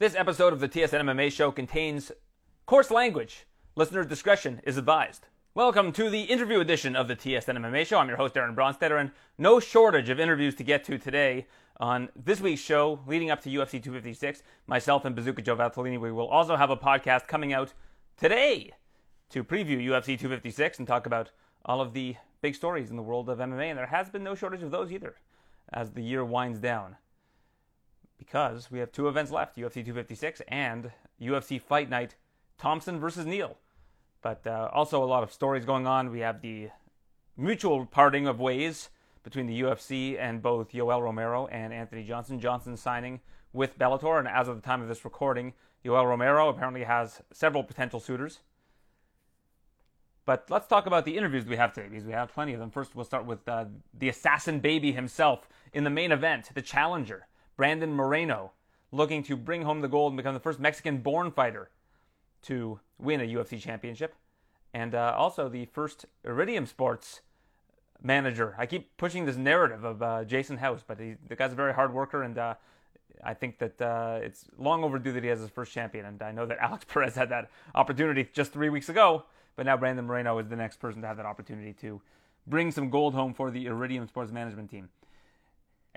This episode of the TSN MMA show contains coarse language. Listener discretion is advised. Welcome to the interview edition of the TSN MMA show. I'm your host, Aaron Bronsteter, and no shortage of interviews to get to today. On this week's show, leading up to UFC 256, myself and Bazooka Joe Valtellini, we will also have a podcast coming out today to preview UFC 256 and talk about all of the big stories in the world of MMA, and there has been no shortage of those either as the year winds down because we have two events left UFC 256 and UFC Fight Night Thompson versus Neal. But uh, also a lot of stories going on. We have the mutual parting of ways between the UFC and both Yoel Romero and Anthony Johnson. Johnson signing with Bellator, and as of the time of this recording, Yoel Romero apparently has several potential suitors. But let's talk about the interviews we have today because we have plenty of them. First, we'll start with uh, the assassin baby himself in the main event, the challenger. Brandon Moreno, looking to bring home the gold and become the first Mexican born fighter to win a UFC championship. And uh, also the first Iridium Sports manager. I keep pushing this narrative of uh, Jason House, but he, the guy's a very hard worker, and uh, I think that uh, it's long overdue that he has his first champion. And I know that Alex Perez had that opportunity just three weeks ago, but now Brandon Moreno is the next person to have that opportunity to bring some gold home for the Iridium Sports management team.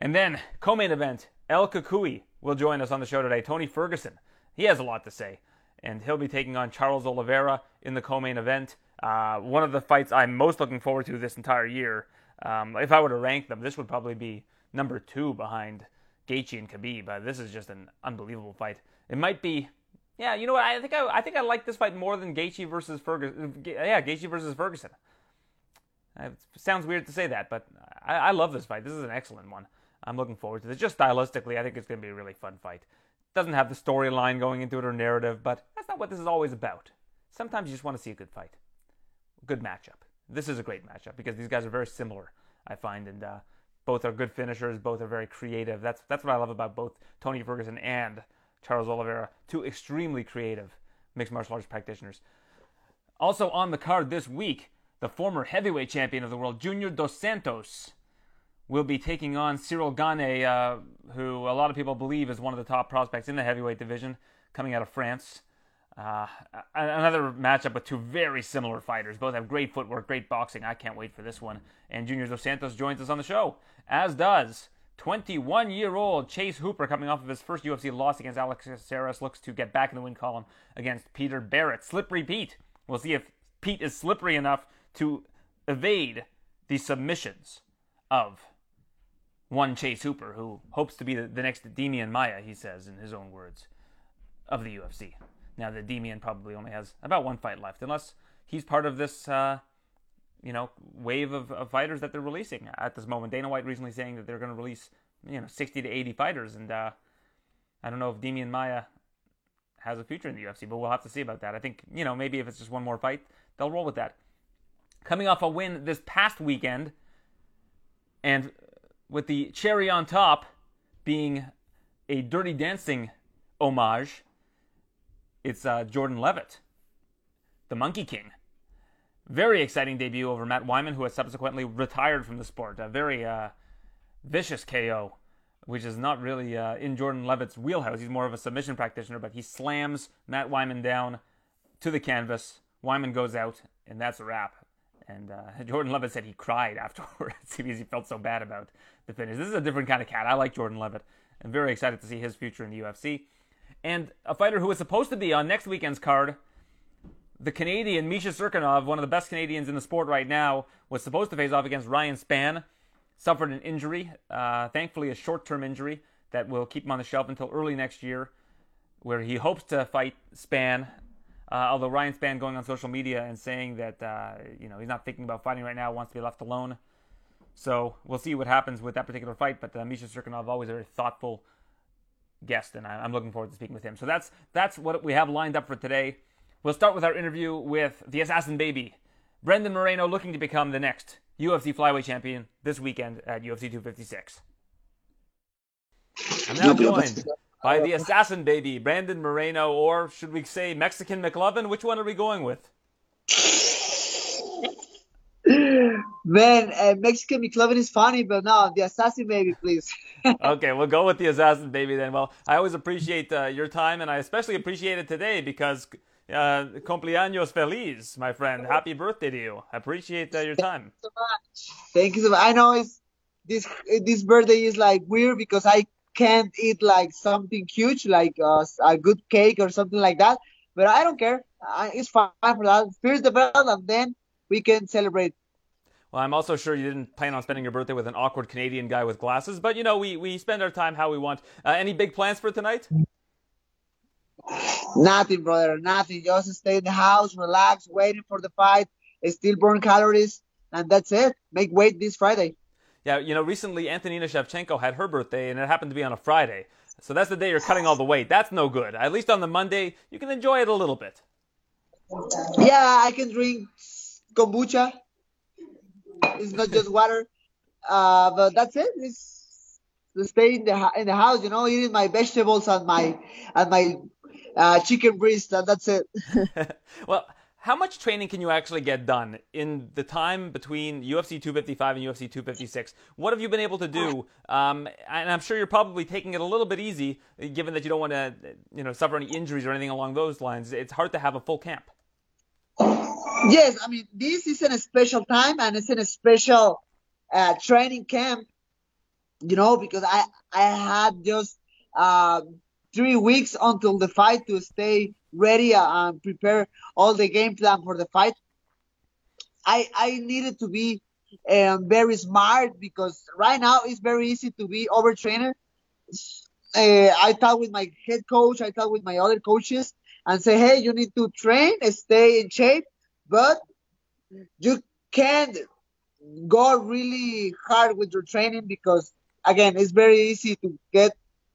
And then, co main event, El Cucuy will join us on the show today. Tony Ferguson, he has a lot to say, and he'll be taking on Charles Oliveira in the co-main event. Uh, one of the fights I'm most looking forward to this entire year. Um, if I were to rank them, this would probably be number two behind Gaethje and Khabib. But this is just an unbelievable fight. It might be, yeah. You know what? I think I, I think I like this fight more than Gaethje versus Ferguson. Yeah, Gaethje versus Ferguson. It sounds weird to say that, but I, I love this fight. This is an excellent one. I'm looking forward to this. Just stylistically, I think it's going to be a really fun fight. Doesn't have the storyline going into it or narrative, but that's not what this is always about. Sometimes you just want to see a good fight, good matchup. This is a great matchup because these guys are very similar, I find, and uh, both are good finishers. Both are very creative. That's that's what I love about both Tony Ferguson and Charles Oliveira. Two extremely creative mixed martial arts practitioners. Also on the card this week, the former heavyweight champion of the world, Junior Dos Santos will be taking on Ciryl Gane, uh, who a lot of people believe is one of the top prospects in the heavyweight division, coming out of France. Uh, another matchup with two very similar fighters. Both have great footwork, great boxing. I can't wait for this one. And Junior Dos Santos joins us on the show, as does 21 year old Chase Hooper, coming off of his first UFC loss against Alex Caceres, looks to get back in the win column against Peter Barrett. Slippery Pete. We'll see if Pete is slippery enough to evade the submissions of one Chase Hooper, who hopes to be the, the next Demian Maya, he says in his own words, of the UFC. Now, the Demian probably only has about one fight left, unless he's part of this, uh, you know, wave of, of, fighters that they're releasing at this moment. Dana White recently saying that they're going to release, you know, 60 to 80 fighters, and uh, I don't know if Demian Maya has a future in the UFC, but we'll have to see about that. I think, you know, maybe if it's just one more fight, they'll roll with that. Coming off a win this past weekend, and with the cherry on top being a Dirty Dancing homage. It's uh, Jordan Leavitt, the Monkey King. Very exciting debut over Matt Wiman, who has subsequently retired from the sport. A very uh, vicious KO, which is not really uh, in Jordan Leavitt's wheelhouse. He's more of a submission practitioner, but he slams Matt Wiman down to the canvas. Wiman goes out, and that's a wrap. And uh, Jordan Leavitt said he cried afterwards because he felt so bad about the finish. This is a different kind of cat. I like Jordan Leavitt. I'm very excited to see his future in the UFC. And a fighter who was supposed to be on next weekend's card, the Canadian Misha Cirkunov, one of the best Canadians in the sport right now, was supposed to face off against Ryan Spann. Suffered an injury, uh, thankfully a short-term injury that will keep him on the shelf until early next year, where he hopes to fight Spann uh, although Ryan Spann going on social media and saying that uh, you know he's not thinking about fighting right now, wants to be left alone. So we'll see what happens with that particular fight. But uh, Misha Cirkunov always a very thoughtful guest, and I, am looking forward to speaking with him. So that's that's what we have lined up for today. We'll start with our interview with the Assassin Baby, Brandon Moreno, looking to become the next UFC flyweight champion this weekend at UFC 256. I'm now joined by the assassin baby, Brandon Moreno, or should we say Mexican McLovin? Which one are we going with? Man, uh, Mexican McLovin is funny, but no, the assassin baby, please. okay, we'll go with the assassin baby then. Well, I always appreciate uh, your time, and I especially appreciate it today because uh, cumpleaños feliz, my friend. Happy birthday to you. I appreciate uh, your time. Thank you so much. Thank you so much. I know it's this this birthday is like weird because I can't eat like something huge, like uh, a good cake or something like that. But I don't care. I, it's fine for that. First the bell, and then we can celebrate. Well, I'm also sure you didn't plan on spending your birthday with an awkward Canadian guy with glasses, but you know, we, we spend our time how we want. Uh, any big plans for tonight? Nothing, brother. Nothing. Just stay in the house, relax, waiting for the fight, still burn calories, and that's it. Make weight this Friday. Yeah, you know, recently Antonina Shevchenko had her birthday, and it happened to be on a Friday. So that's the day you're cutting all the weight. That's no good. At least on the Monday, you can enjoy it a little bit. Yeah, I can drink kombucha. It's not just water, uh, but that's it. It's stay in the in the house, you know, eating my vegetables and my and my uh, chicken breast, and that's it. well, how much training can you actually get done in the time between UFC 255 and UFC 256? What have you been able to do? Um, and I'm sure you're probably taking it a little bit easy, given that you don't want to, you know, suffer any injuries or anything along those lines. It's hard to have a full camp. Yes, I mean this is a special time and it's in a special uh, training camp. You know, because I I had just uh, three weeks until the fight to stay ready and prepare all the game plan for the fight. I I needed to be um, very smart because right now it's very easy to be overtrained. Uh, I talk with my head coach, I talk with my other coaches, and say, hey, you need to train, stay in shape, but you can't go really hard with your training because again, it's very easy to get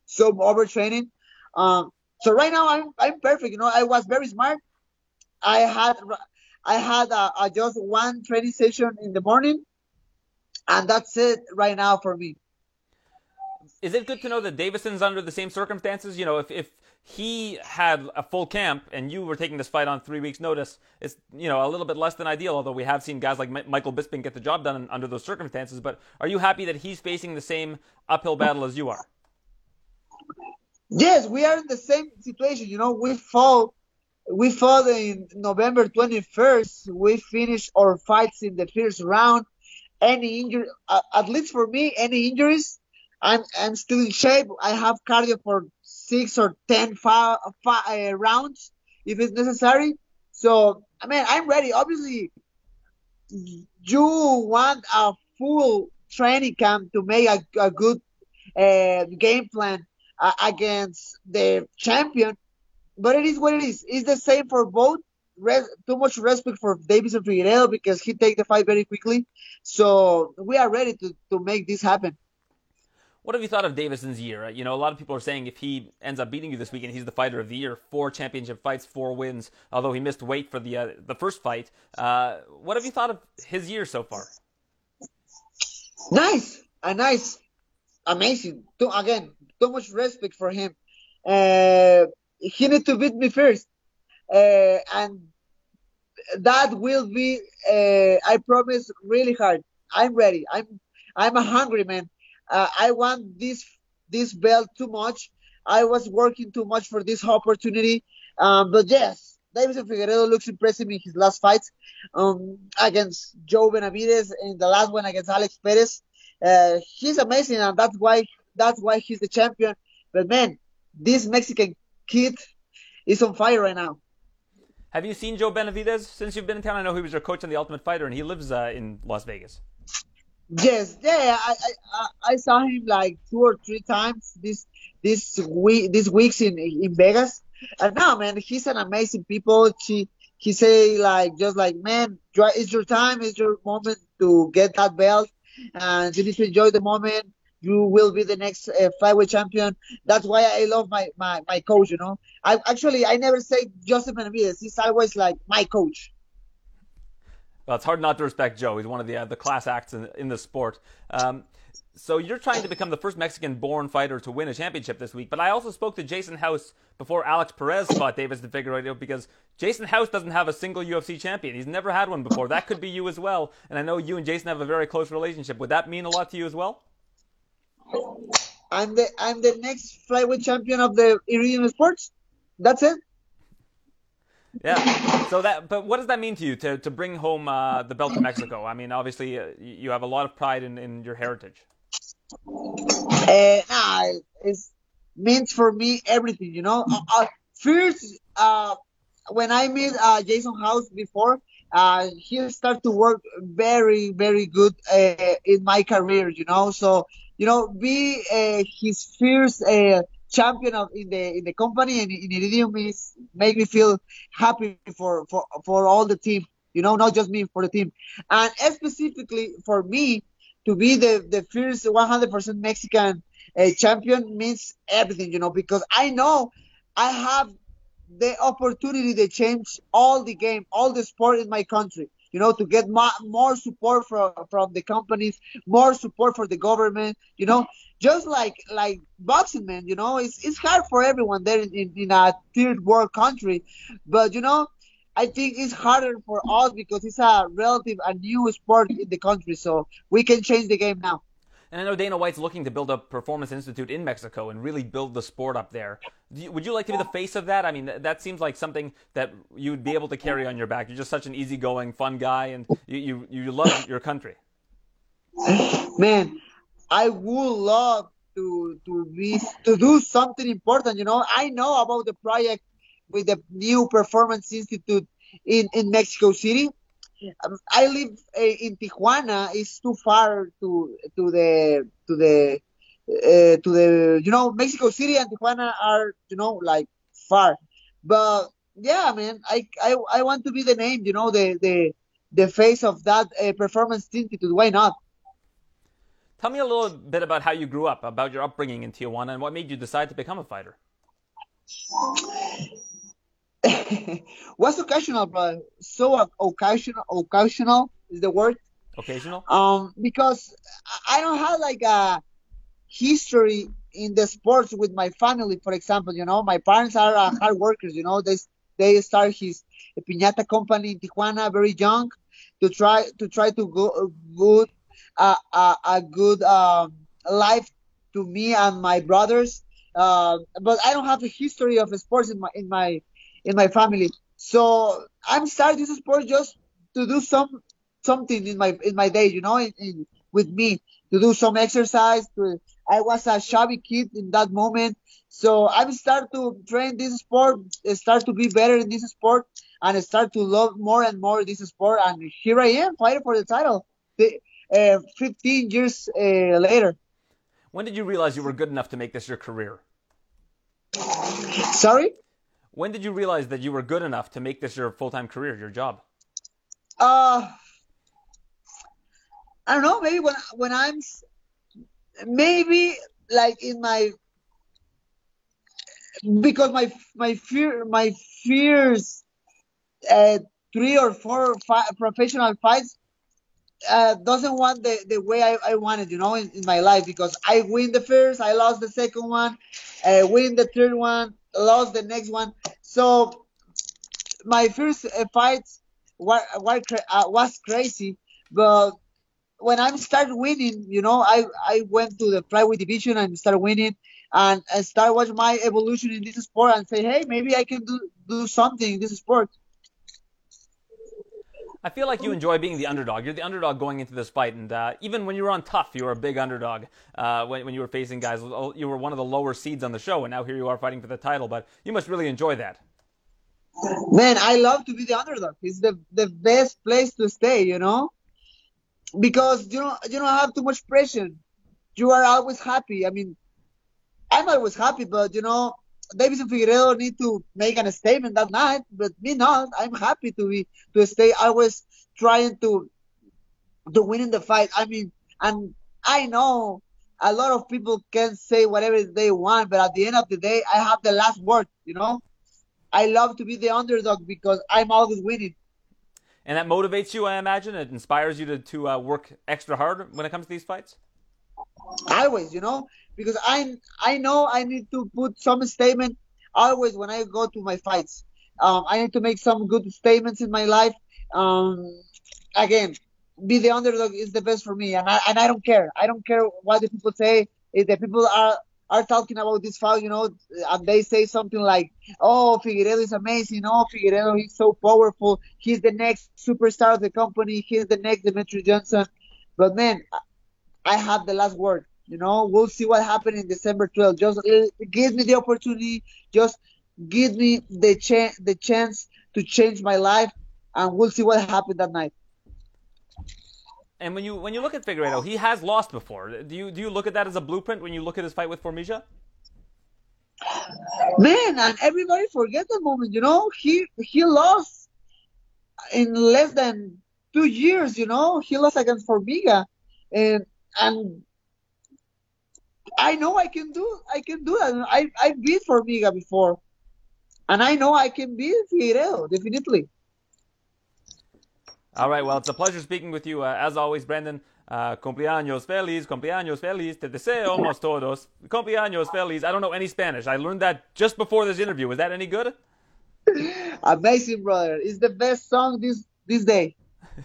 some overtraining. Um, so right now I'm I'm perfect. You know, I was very smart. I had I had a, a just one training session in the morning, and that's it right now for me. Is it good to know that Deiveson's under the same circumstances? You know, if if he had a full camp and you were taking this fight on three weeks' notice, it's you know a little bit less than ideal. Although we have seen guys like Michael Bisping get the job done under those circumstances. But are you happy that he's facing the same uphill battle as you are? Yes, we are in the same situation. You know, we fought, we fought in November 21st. We finished our fights in the first round. Any injury, at least for me, any injuries, I'm, I'm still in shape. I have cardio for six or ten five, five, uh, rounds if it's necessary. So, I mean, I'm ready. Obviously, you want a full training camp to make a, a good uh, game plan uh, against the champion. But it is what it is. It's the same for both. Res- too much respect for Deiveson Figueiredo because he take the fight very quickly. So we are ready to, to make this happen. What have you thought of Deiveson's year? You know, a lot of people are saying if he ends up beating you this weekend, he's the fighter of the year. Four championship fights, four wins. Although he missed weight for the uh, the first fight. Uh, what have you thought of his year so far? Nice, a nice, amazing. Again, too much respect for him. Uh, he need to beat me first, uh, and that will be, uh, I promise, really hard. I'm ready. I'm I'm a hungry man. Uh, I want this this belt too much. I was working too much for this opportunity. Um, but yes, Deiveson Figueiredo looks impressive in his last fights um, against Joe Benavidez and the last one against Alex Perez. Uh, he's amazing, and that's why that's why he's the champion. But man, this Mexican kid is on fire right now. Have you seen Joe Benavidez since you've been in town? I know he was your coach on The Ultimate Fighter, and he lives uh, in Las Vegas. Yes, yeah, I, I I saw him like two or three times this this week this weeks in in Vegas. And now, man, he's an amazing people. He he say like just like man, it's your time, it's your moment to get that belt, and you need to enjoy the moment you will be the next uh, flyweight champion. That's why I love my, my, my coach, you know. I actually I never say Joseph Benavidez. He's always like my coach. Well, it's hard not to respect Joe. He's one of the uh, the class acts in, in the sport. Um, so you're trying to become the first Mexican-born fighter to win a championship this week. But I also spoke to Jason House before Alex Perez fought Deiveson Figueiredo because Jason House doesn't have a single UFC champion. He's never had one before. That could be you as well. And I know you and Jason have a very close relationship. Would that mean a lot to you as well? I'm the I'm the next flyweight champion of the Iridium Sports. That's it. Yeah. So that, but what does that mean to you to to bring home uh, the belt to Mexico? I mean, obviously, uh, you have a lot of pride in, in your heritage. Uh, nah, it means for me everything. You know, uh, uh, first, uh, when I met uh, Jason House before, uh, he started to work very, very good uh, in my career. You know, so you know, be uh, his first. Uh, champion of in the in the company and in Iridium is make me feel happy for for for all the team. You know, not just me for the team, and specifically for me to be the the first 100% Mexican uh, champion means everything. You know, because I know I have the opportunity to change all the game, all the sport in my country you know, to get more, more support from from the companies, more support for the government, you know, just like like boxing, man. You know, it's it's hard for everyone there in, in, a third world country, but you know, I think it's harder for us because it's a relative a new sport in the country, so we can change the game now. And I know Dana White's looking to build a performance institute in Mexico and really build the sport up there. You, would you like to be the face of that? I mean, that seems like something that you would be able to carry on your back. You're just such an easygoing, fun guy, and you you, you love your country. Man, I would love to to be to do something important. You know, I know about the project with the new performance institute in in Mexico City. Um, I live uh, in Tijuana. It's too far to to the to the uh, to the you know Mexico City and Tijuana are you know like far, but yeah, man, I I I want to be the name, you know, the the the face of that uh, performance institute. Why not? Tell me a little bit about how you grew up, about your upbringing in Tijuana, and what made you decide to become a fighter. was occasional, but so occasional. Occasional is the word. Occasional. Um, because I don't have like a history in the sports with my family. For example, you know, my parents are uh, hard workers. You know, they they start his piñata company in Tijuana very young to try to try to go good a, a, a good um, life to me and my brothers. Uh, but I don't have a history of sports in my in my in my family. So I'm starting this sport just to do some something in my in my day, you know, in, in, with me to do some exercise. To, I was a shabby kid in that moment, so I'm start to train this sport, start to be better in this sport, and start to love more and more this sport. And here I am, fighting for the title. Uh, 15 years uh, later. When did you realize you were good enough to make this your career? Sorry? When did you realize that you were good enough to make this your full time career, your job? Uh, I don't know. Maybe when when I'm maybe like in my because my my fear my fears uh, three or four five professional fights uh, doesn't want the, the way I, I wanted, you know, in, in my life because I win the first, I lost the second one, uh, win the third one, lost the next one. So my first uh, fights were, were uh, was crazy, but when I started winning, you know, I, I went to the flyweight division and started winning and I started watching my evolution in this sport and say, hey, maybe I can do, do something in this sport. I feel like you enjoy being the underdog. You're the underdog going into this fight, and uh, even when you were on TUF, you were a big underdog. Uh, when, when you were facing guys, you were one of the lower seeds on the show, and now here you are fighting for the title. But you must really enjoy that. Man, I love to be the underdog. It's the the best place to stay, you know, because you don't you don't have too much pressure. You are always happy. I mean, I'm always happy, but you know, And Figueiredo need to make a statement that night, but me not. I'm happy to be to stay. I was trying to to win in the fight. I mean, and I know a lot of people can say whatever they want, but at the end of the day, I have the last word. You know, I love to be the underdog because I'm always winning. And that motivates you, I imagine. It inspires you to to uh, work extra hard when it comes to these fights. always, you know, because I I know I need to put some statement always when I go to my fights. Um, I need to make some good statements in my life. Um, again, be the underdog is the best for me, and I and I don't care. I don't care what the people say. If the people are are talking about this fight, you know, and they say something like, "Oh, Figueiredo is amazing. Oh, Figueiredo, he's so powerful. He's the next superstar of the company. He's the next Demetrious Johnson." But man, I have the last word. You know, we'll see what happens in December 12th. Just uh, give me the opportunity. Just give me the chance, the chance to change my life, and we'll see what happened that night. And when you when you look at Figueiredo, he has lost before. Do you do you look at that as a blueprint when you look at his fight with Formiga? Man, and everybody forget the moment. You know, he he lost in less than two years. You know, he lost against Formiga, and and I know I can do I can do that. I I beat Formiga before, and I know I can beat Figueiredo definitely. All right. Well, it's a pleasure speaking with you uh, as always, Brandon. Uh, cumpleaños feliz, cumpleaños feliz, te deseamos todos. Cumpleaños feliz. I don't know any Spanish. I learned that just before this interview. Was that any good? Amazing, brother. It's the best song this this day.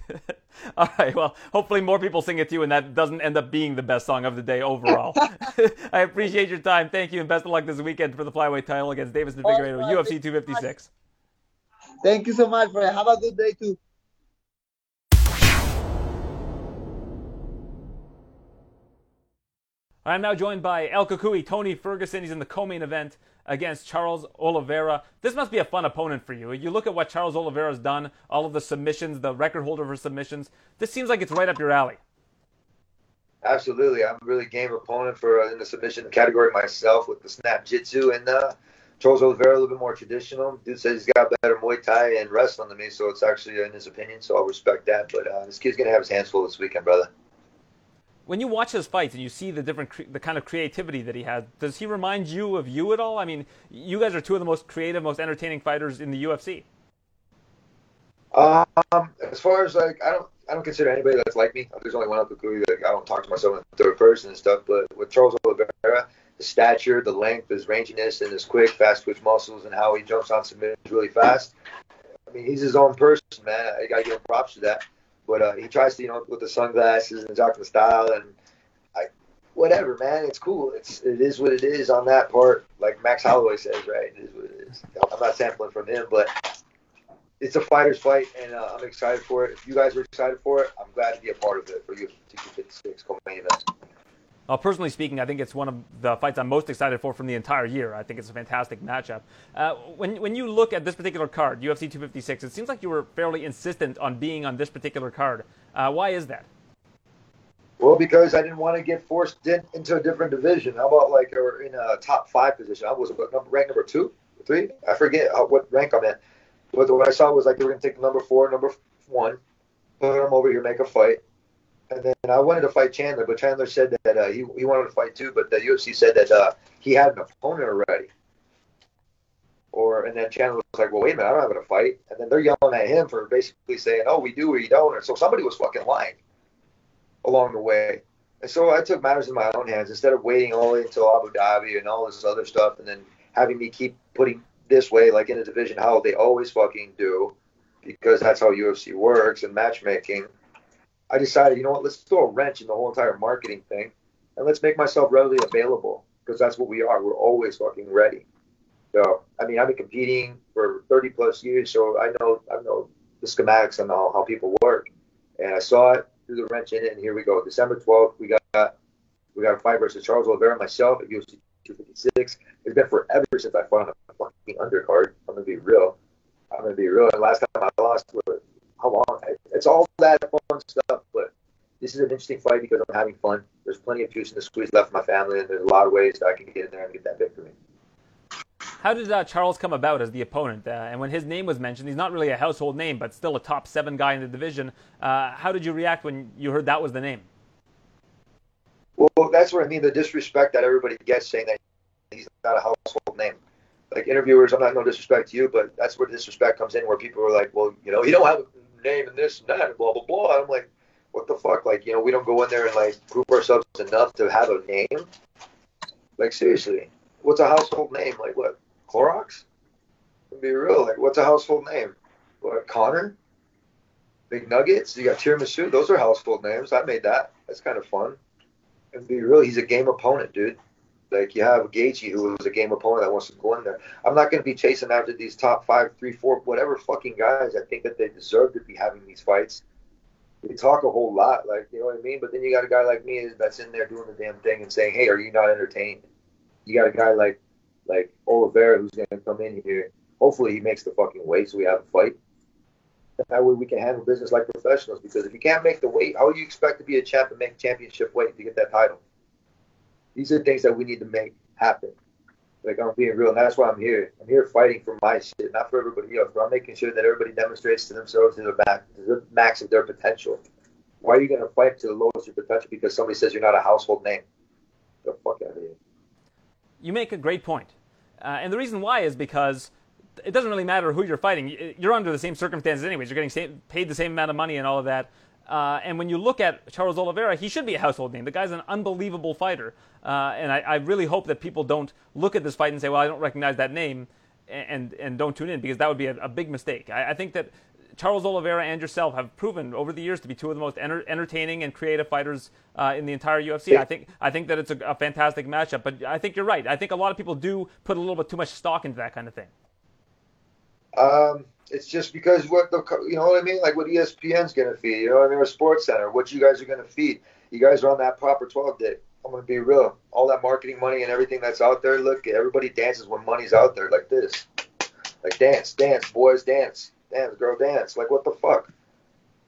All right. Well, hopefully more people sing it to you, and that doesn't end up being the best song of the day overall. I appreciate your time. Thank you, and best of luck this weekend for the flyweight title against Deiveson Figueiredo, right, UFC 256. Thank you so much, brother. Have a good day too. I'm now joined by El Cucuy, Tony Ferguson. He's in the co-main event against Charles Oliveira. This must be a fun opponent for you. You look at what Charles Oliveira's done, all of the submissions, the record holder for submissions. This seems like it's right up your alley. Absolutely, I'm a really game opponent for uh, in the submission category myself with the snap jitsu and uh, Charles Oliveira a little bit more traditional. Dude says he's got better Muay Thai and wrestling than me, so it's actually in his opinion. So I'll respect that. But uh, this kid's gonna have his hands full this weekend, brother when you watch his fights and you see the different cre- the kind of creativity that he has, does he remind you of you at all? I mean, you guys are two of the most creative, most entertaining fighters in the UFC. Um, as far as like, I don't, I don't consider anybody that's like me. There's only one other Cucuy. Like, I don't talk to myself in third person and stuff. But with Charles Oliveira, the stature, the length, his ranginess, and his quick, fast twitch muscles, and how he jumps on submissions really fast. I mean, he's his own person, man. I gotta give props to that. But uh, he tries to, you know, with the sunglasses and the talking style and I, whatever, man. It's cool. It's it is what it is on that part. Like Max Holloway says, right? It is what it is. I'm not sampling from him, but it's a fighter's fight, and uh, I'm excited for it. If you guys are excited for it, I'm glad to be a part of it for you. 256 co-main event. Uh, personally speaking, I think it's one of the fights I'm most excited for from the entire year. I think it's a fantastic matchup. Uh, when, when you look at this particular card, UFC 256, it seems like you were fairly insistent on being on this particular card. Uh, why is that? Well, because I didn't want to get forced in, into a different division. How about like or in a top five position? I was number, rank number two, three. I forget what rank I'm in. But what I saw was like they were going to take number four, number one, put them over here, make a fight and then I wanted to fight Chandler, but Chandler said that uh, he he wanted to fight too, but the UFC said that uh, he had an opponent already. Or and then Chandler was like, "Well, wait a minute, I don't have a fight." And then they're yelling at him for basically saying, "Oh, we do, we don't." And so somebody was fucking lying along the way. And so I took matters in my own hands instead of waiting all the way until Abu Dhabi and all this other stuff, and then having me keep putting this way, like in a division, how they always fucking do, because that's how UFC works and matchmaking I decided, you know what, let's throw a wrench in the whole entire marketing thing and let's make myself readily available because that's what we are. We're always fucking ready. So, I mean, I've been competing for 30 plus years, so I know I know the schematics and how, how people work. And I saw it, threw the wrench in it, and here we go. December 12th, we got we got a fight versus Charles Oliveira, myself at UFC 256. It's been forever since I fought on a fucking undercard. I'm gonna be real. I'm gonna be real. And last time I lost was how long. It's all that fun stuff, but this is an interesting fight because I'm having fun. There's plenty of juice in the squeeze left for my family, and there's a lot of ways that I can get in there and get that victory. How did uh, Charles come about as the opponent? Uh, and when his name was mentioned, he's not really a household name, but still a top seven guy in the division. Uh, how did you react when you heard that was the name? Well, that's what I mean. The disrespect that everybody gets saying that he's not a household name. Like interviewers, I'm not no disrespect to you, but that's where disrespect comes in, where people are like, "Well, you know, you don't have name and this and that and blah blah blah. I'm like, What the fuck? Like, you know, we don't go in there and like prove ourselves enough to have a name. Like seriously, what's a household name? Like what? Clorox? Be real. Like what's a household name? What? Conor? Big Nuggets? You got tiramisu? Those are household names. I made that. That's kind of fun. And be real, he's a game opponent, dude. Like you have Gaethje, who is a game opponent that wants to go in there. I'm not going to be chasing after these top five, three, four, whatever fucking guys. I think that they deserve to be having these fights. We talk a whole lot, like you know what I mean. But then you got a guy like me that's in there doing the damn thing and saying, "Hey, are you not entertained?" You got a guy like like Oliveira who's going to come in here. Hopefully, he makes the fucking weight so we have a fight. That way, we can handle business like professionals. Because if you can't make the weight, how do you expect to be a champ and make championship weight to get that title? These are things that we need to make happen. Like I'm being real, and that's why I'm here. I'm here fighting for my shit, not for everybody else. But I'm making sure that everybody demonstrates to themselves to the max, the max of their potential. Why are you going to fight to the lowest of your potential because somebody says you're not a household name? The fuck out of here. You make a great point. Uh, and the reason why is because it doesn't really matter who you're fighting. You're under the same circumstances, anyways. You're getting paid the same amount of money and all of that. Uh, and when you look at Charles Oliveira, he should be a household name. The guy's an unbelievable fighter. Uh, and I, I, really hope that people don't look at this fight and say, well, I don't recognize that name and, and don't tune in because that would be a, a big mistake. I, I, think that Charles Oliveira and yourself have proven over the years to be two of the most enter- entertaining and creative fighters uh, in the entire UFC. I think I think that it's a, a fantastic matchup. But I think you're right. I think a lot of people do put a little bit too much stock into that kind of thing. Um, it's just because what the you know what I mean, like what ESPN's gonna feed, you know what I mean, or Sports Center, what you guys are gonna feed. You guys are on that proper 12 day. I'm gonna be real. All that marketing money and everything that's out there. Look, everybody dances when money's out there, like this. Like dance, dance, boys, dance, dance, girl, dance. Like what the fuck?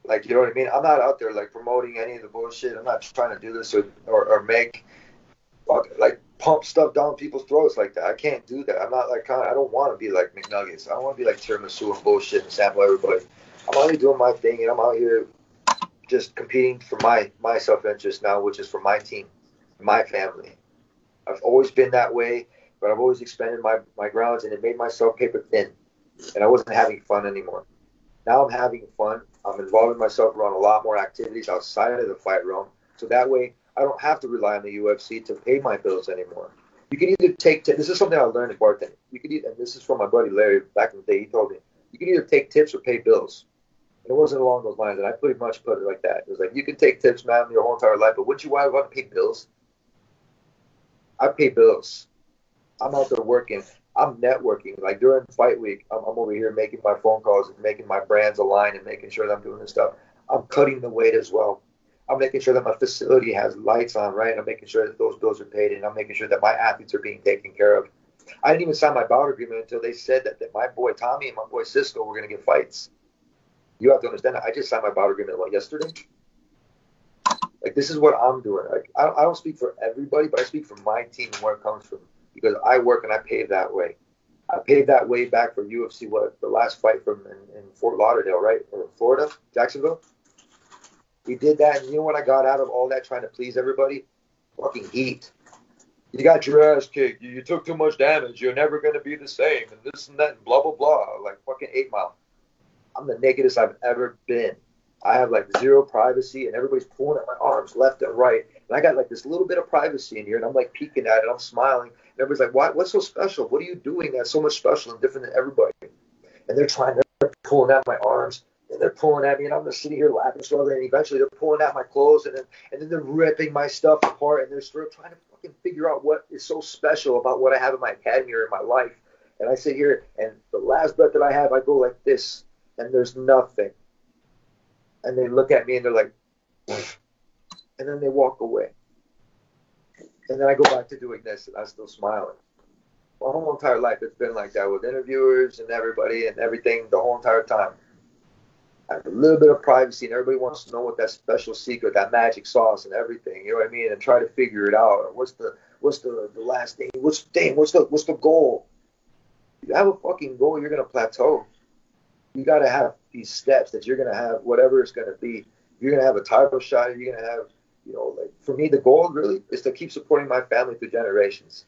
Like you know what I mean? I'm not out there like promoting any of the bullshit. I'm not trying to do this or or, or make like pump stuff down people's throats like that. I can't do that. I'm not like I don't want to be like McNuggets. I don't want to be like tiramisu and bullshit and sample everybody. I'm only doing my thing and I'm out here just competing for my my self interest now, which is for my team, my family. I've always been that way, but I've always expanded my my grounds and it made myself paper thin, and I wasn't having fun anymore. Now I'm having fun. I'm involving myself around a lot more activities outside of the fight realm, so that way I don't have to rely on the UFC to pay my bills anymore. You can either take t- this is something I learned in bartending. You can either, and this is from my buddy Larry back in the day. He told me you can either take tips or pay bills. And it wasn't along those lines, and I pretty much put it like that. It was like you can take tips, man, your whole entire life, but wouldn't you want to pay bills? I pay bills. I'm out there working. I'm networking. Like during fight week, I'm, I'm over here making my phone calls and making my brands align and making sure that I'm doing this stuff. I'm cutting the weight as well. I'm making sure that my facility has lights on, right? I'm making sure that those bills are paid, and I'm making sure that my athletes are being taken care of. I didn't even sign my bout agreement until they said that, that my boy Tommy and my boy Cisco were going to get fights. You have to understand that. I just signed my bout agreement what yesterday. Like this is what I'm doing. Like I I don't speak for everybody, but I speak for my team and where it comes from because I work and I pave that way. I paved that way back for UFC. What the last fight from in, in Fort Lauderdale, right, or Florida, Jacksonville. We did that, and you know what I got out of all that trying to please everybody? Fucking heat. You got your ass kicked. You, you took too much damage. You're never going to be the same, and this and that, and blah, blah, blah. Like fucking 8 Mile. I'm the nakedest I've ever been. I have like zero privacy, and everybody's pulling at my arms left and right. And I got like this little bit of privacy in here, and I'm like peeking at it. I'm smiling. And everybody's like, "What? What's so special? What are you doing that's so much special and different than everybody?" And they're trying. They're pulling at my arms and they're pulling at me, and I'm just sitting here laughing, struggling. And eventually, they're pulling at my clothes, and then and then they're ripping my stuff apart, and they're of trying to fucking figure out what is so special about what I have in my academy or in my life. And I sit here, and the last breath that I have, I go like this, and there's nothing. And they look at me, and they're like, and then they walk away. And then I go back to doing this, and I'm still smiling. My whole entire life, it's been like that with interviewers and everybody and everything the whole entire time a little bit of privacy, and everybody wants to know what that special secret, that magic sauce, and everything. You know what I mean? And try to figure it out. Or what's the what's the, the last thing? What's the thing? What's the what's the goal? You have a fucking goal, you're gonna plateau. You got to have these steps that you're gonna have, whatever it's gonna be. You're gonna have a title shot. You're gonna have, you know, like for me, the goal really is to keep supporting my family through generations.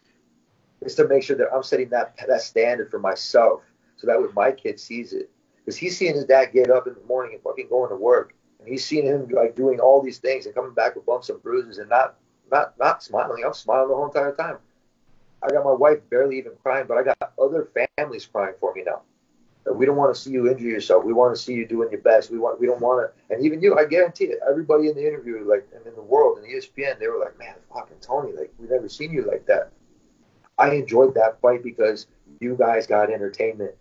Is to make sure that I'm setting that that standard for myself, so that when my kid sees it because he's seeing his dad get up in the morning and fucking going to work and he's seeing him like doing all these things and coming back with bumps and bruises and not not not smiling. I'm smiling the whole entire time. I got my wife barely even crying, but I got other families crying for me now. We don't want to see you injure yourself. We want to see you doing your best. We want we don't want to. And even you, I guarantee it. Everybody in the interview, like and in the world, in ESPN, they were like, "Man, fucking Tony, like we've never seen you like that." I enjoyed that fight because you guys got entertainment.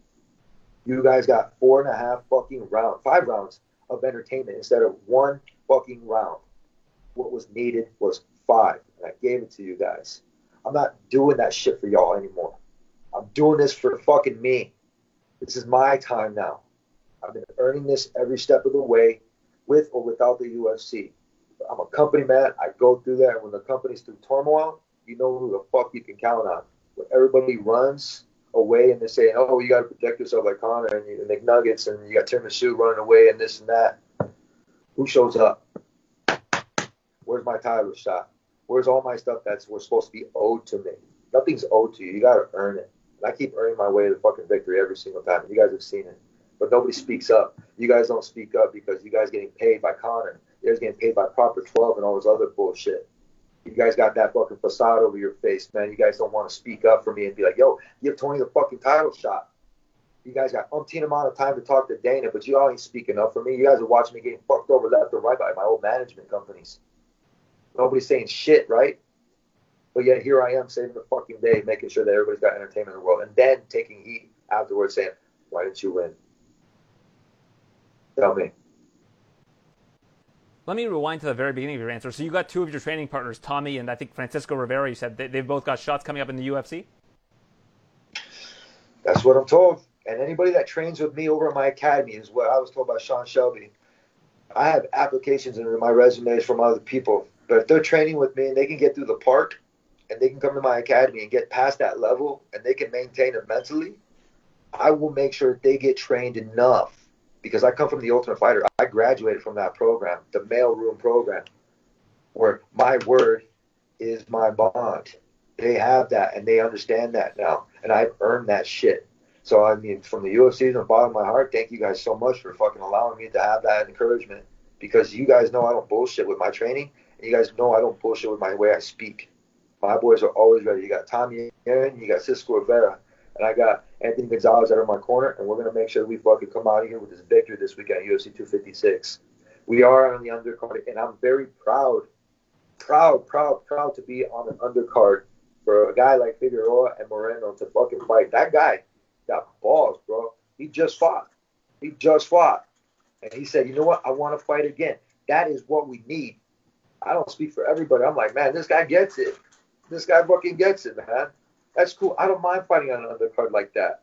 You guys got four and a half fucking rounds, five rounds of entertainment instead of one fucking round. What was needed was five, and I gave it to you guys. I'm not doing that shit for y'all anymore. I'm doing this for fucking me. This is my time now. I've been earning this every step of the way, with or without the UFC. I'm a company man. I go through that. When the company's through turmoil, you know who the fuck you can count on. When everybody runs away and they're saying, "Oh, you got to protect yourself like Conor and you McNuggets and you got Tiramisu running away and this and that," who shows up? Where's my title shot? Where's all my stuff that's was supposed to be owed to me? Nothing's owed to you. You got to earn it. And I keep earning my way to fucking victory every single time. You guys have seen it. But nobody speaks up. You guys don't speak up because you guys getting paid by Conor. You guys getting paid by Proper 12 and all this other bullshit. You guys got that fucking facade over your face, man. You guys don't want to speak up for me and be like, yo, give Tony the fucking title shot. You guys got umpteen amount of time to talk to Dana, but you all ain't speaking up for me. You guys are watching me getting fucked over left and right by my old management companies. Nobody's saying shit, right? But yet here I am saving the fucking day, making sure that everybody's got entertainment in the world, and then taking heat afterwards, saying, "Why didn't you win?" Tell me. Let me rewind to the very beginning of your answer. So you got two of your training partners, Tommy and I think Francisco Rivera. You said they, have both got shots coming up in the UFC. That's what I'm told. And anybody that trains with me over at my academy is what I was told by Sean Shelby. I have applications in my resumes from other people, but if they're training with me and they can get through the park and they can come to my academy and get past that level and they can maintain it mentally, I will make sure they get trained enough because I come from the Ultimate Fighter. I graduated from that program, the mailroom program, where my word is my bond. They have that and they understand that now, and I've earned that shit. So I mean, from the UFC, from the bottom of my heart, thank you guys so much for fucking allowing me to have that encouragement because you guys know I don't bullshit with my training, and you guys know I don't bullshit with my way I speak. My boys are always ready. You got Tommy Aaron, you got Cisco Rivera, and I got Anthony Gonzalez out of my corner, and we're gonna make sure we fucking come out of here with this victory this weekend at UFC 256. We are on the undercard, and I'm very proud, proud, proud, proud to be on an undercard for a guy like Figueroa and Moreno to fucking fight. That guy got balls, bro. He just fought. He just fought. And he said, you know what? I want to fight again. That is what we need. I don't speak for everybody. I'm like, man, this guy gets it. This guy fucking gets it, man. That's cool. I don't mind fighting on an undercard like that.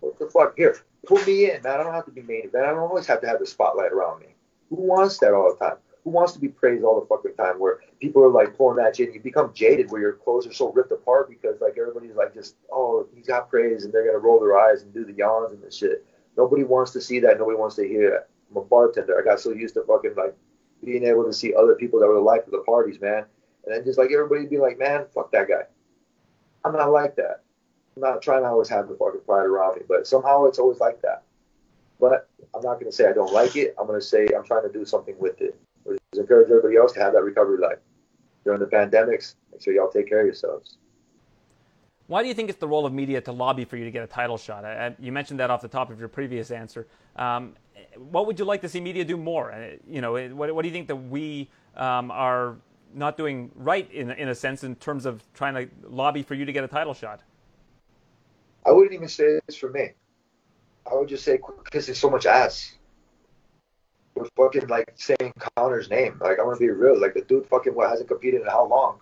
What the fuck? Here, put me in, man. I don't have to be main event. I don't always have to have the spotlight around me. Who wants that all the time? Who wants to be praised all the fucking time? Where people are like pulling at you and you become jaded, where your clothes are so ripped apart because like everybody's like just, oh, he's got praise, and they're gonna roll their eyes and do the yawns and the shit. Nobody wants to see that. Nobody wants to hear that. I'm a bartender. I got so used to fucking like being able to see other people that were the life of the parties, man. And then just like everybody be like, man, fuck that guy. I'm not like that. I'm not trying to always have the fucking pride around me, but somehow it's always like that. But I'm not going to say I don't like it. I'm going to say I'm trying to do something with it. Which is encourage everybody else to have that recovery life. During the pandemics, make sure y'all take care of yourselves. Why do you think it's the role of media to lobby for you to get a title shot? I, you mentioned that off the top of your previous answer. Um, what would you like to see media do more? Uh, you know, what, what do you think that we um, are not doing right in in a sense in terms of trying to lobby for you to get a title shot? I wouldn't even say this for me. I would just say because there's so much ass. We're fucking like saying Conor's name. Like I'm gonna be real. Like the dude fucking what hasn't competed in how long?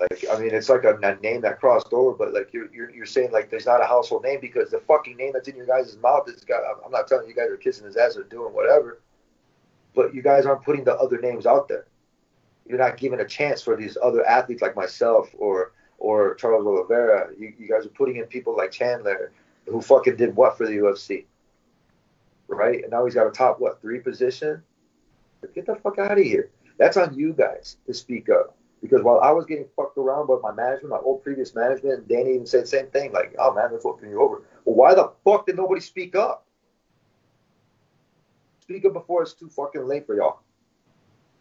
Like I mean, it's like a, a name that crossed over, but like you're, you're you're saying like there's not a household name because the fucking name that's in your guys' mouth is got. I'm not telling you guys are kissing his ass or doing whatever, but you guys aren't putting the other names out there you're not giving a chance for these other athletes like myself or or Charles Oliveira. You, you guys are putting in people like Chandler who fucking did what for the UFC, right? And now he's got a top what three position. Get the fuck out of here. That's on you guys to speak up. Because while I was getting fucked around by my management, my old previous management, and Danny even said the same thing, like, "Oh man, they're fucking you over." Well, why the fuck did nobody speak up? speak up before it's too fucking late for y'all.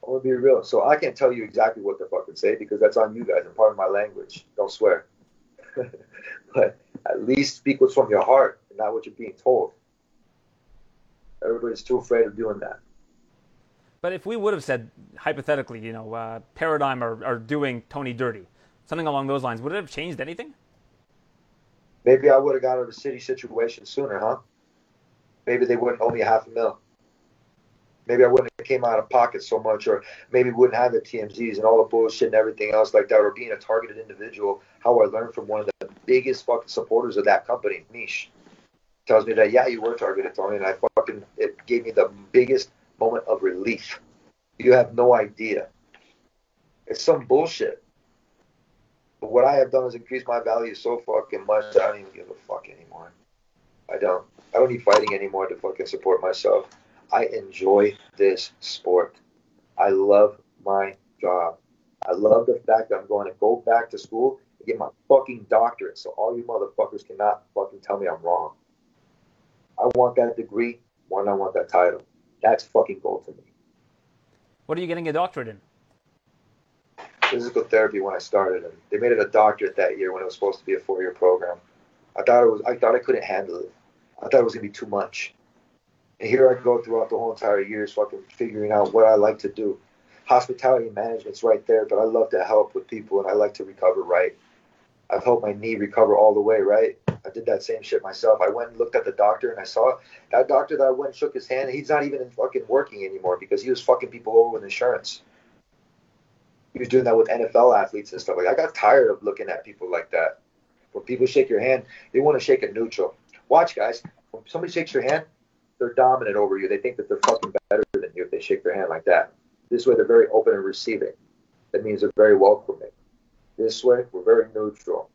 I'm gonna be real. So I can't tell you exactly what the fuck to fucking say because that's on you guys and part of my language. Don't swear. but at least speak what's from your heart and not what you're being told. Everybody's too afraid of doing that. But if we would have said hypothetically, you know, uh, Paradigm are, are doing Tony dirty, something along those lines, would it have changed anything? Maybe I would have got out of the city situation sooner, huh? Maybe they wouldn't owe me half a mil. Maybe I wouldn't came out of pocket so much, or maybe wouldn't have the TMZs and all the bullshit and everything else like that, or being a targeted individual. How I learned from one of the biggest fucking supporters of that company, Niche, tells me that yeah, you were targeted, Tony, and I fucking it gave me the biggest moment of relief. You have no idea. It's some bullshit. But what I have done is increase my value so fucking much that I don't even give a fuck anymore. I don't. I don't need fighting anymore to fucking support myself. I enjoy this sport. I love my job. I love the fact that I'm going to go back to school and get my fucking doctorate so all you motherfuckers cannot fucking tell me I'm wrong. I want that degree than I want that title. That's fucking gold to me. What are you getting a doctorate in? Physical therapy when I started, and they made it a doctorate that year when it was supposed to be a four-year program. I thought it was. I thought I couldn't handle it. I thought it was gonna be too much. And here I go throughout the whole entire years, fucking figuring out what I like to do. Hospitality management's right there, but I love to help with people and I like to recover right. I've helped my knee recover all the way, right? I did that same shit myself. I went and looked at the doctor and I saw that doctor that I went and shook his hand. He's not even fucking working anymore because he was fucking people over with insurance. He was doing that with NFL athletes and stuff like. I got tired of looking at people like that. When people shake your hand, they want to shake it neutral. Watch, guys. When somebody shakes your hand, they're dominant over you. They think that they're fucking better than you if they shake their hand like that. This way, they're very open and receiving. That means they're very welcoming. This way, we're very neutral.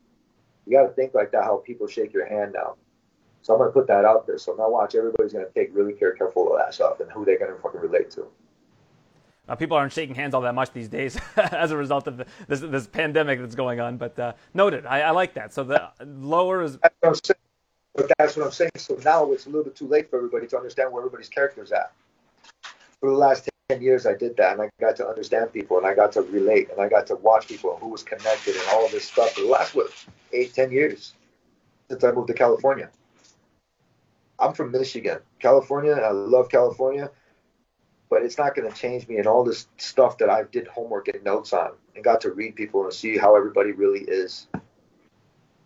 You got to think like that how people shake your hand now. So I'm going to put that out there. So now watch, everybody's going to take really care careful of that stuff and who they're going to fucking relate to. Uh, people aren't shaking hands all that much these days as a result of this, this pandemic that's going on. But uh, noted, I, I, like that. So the lower is. But that's what I'm saying. So now it's a little bit too late for everybody to understand where everybody's character is at. For the last 10 years, I did that and I got to understand people and I got to relate and I got to watch people who was connected and all of this stuff for the last, what, eight, 10 years since I moved to California. I'm from Michigan. California, I love California, but it's not going to change me and all this stuff that I did homework and notes on and got to read people and see how everybody really is.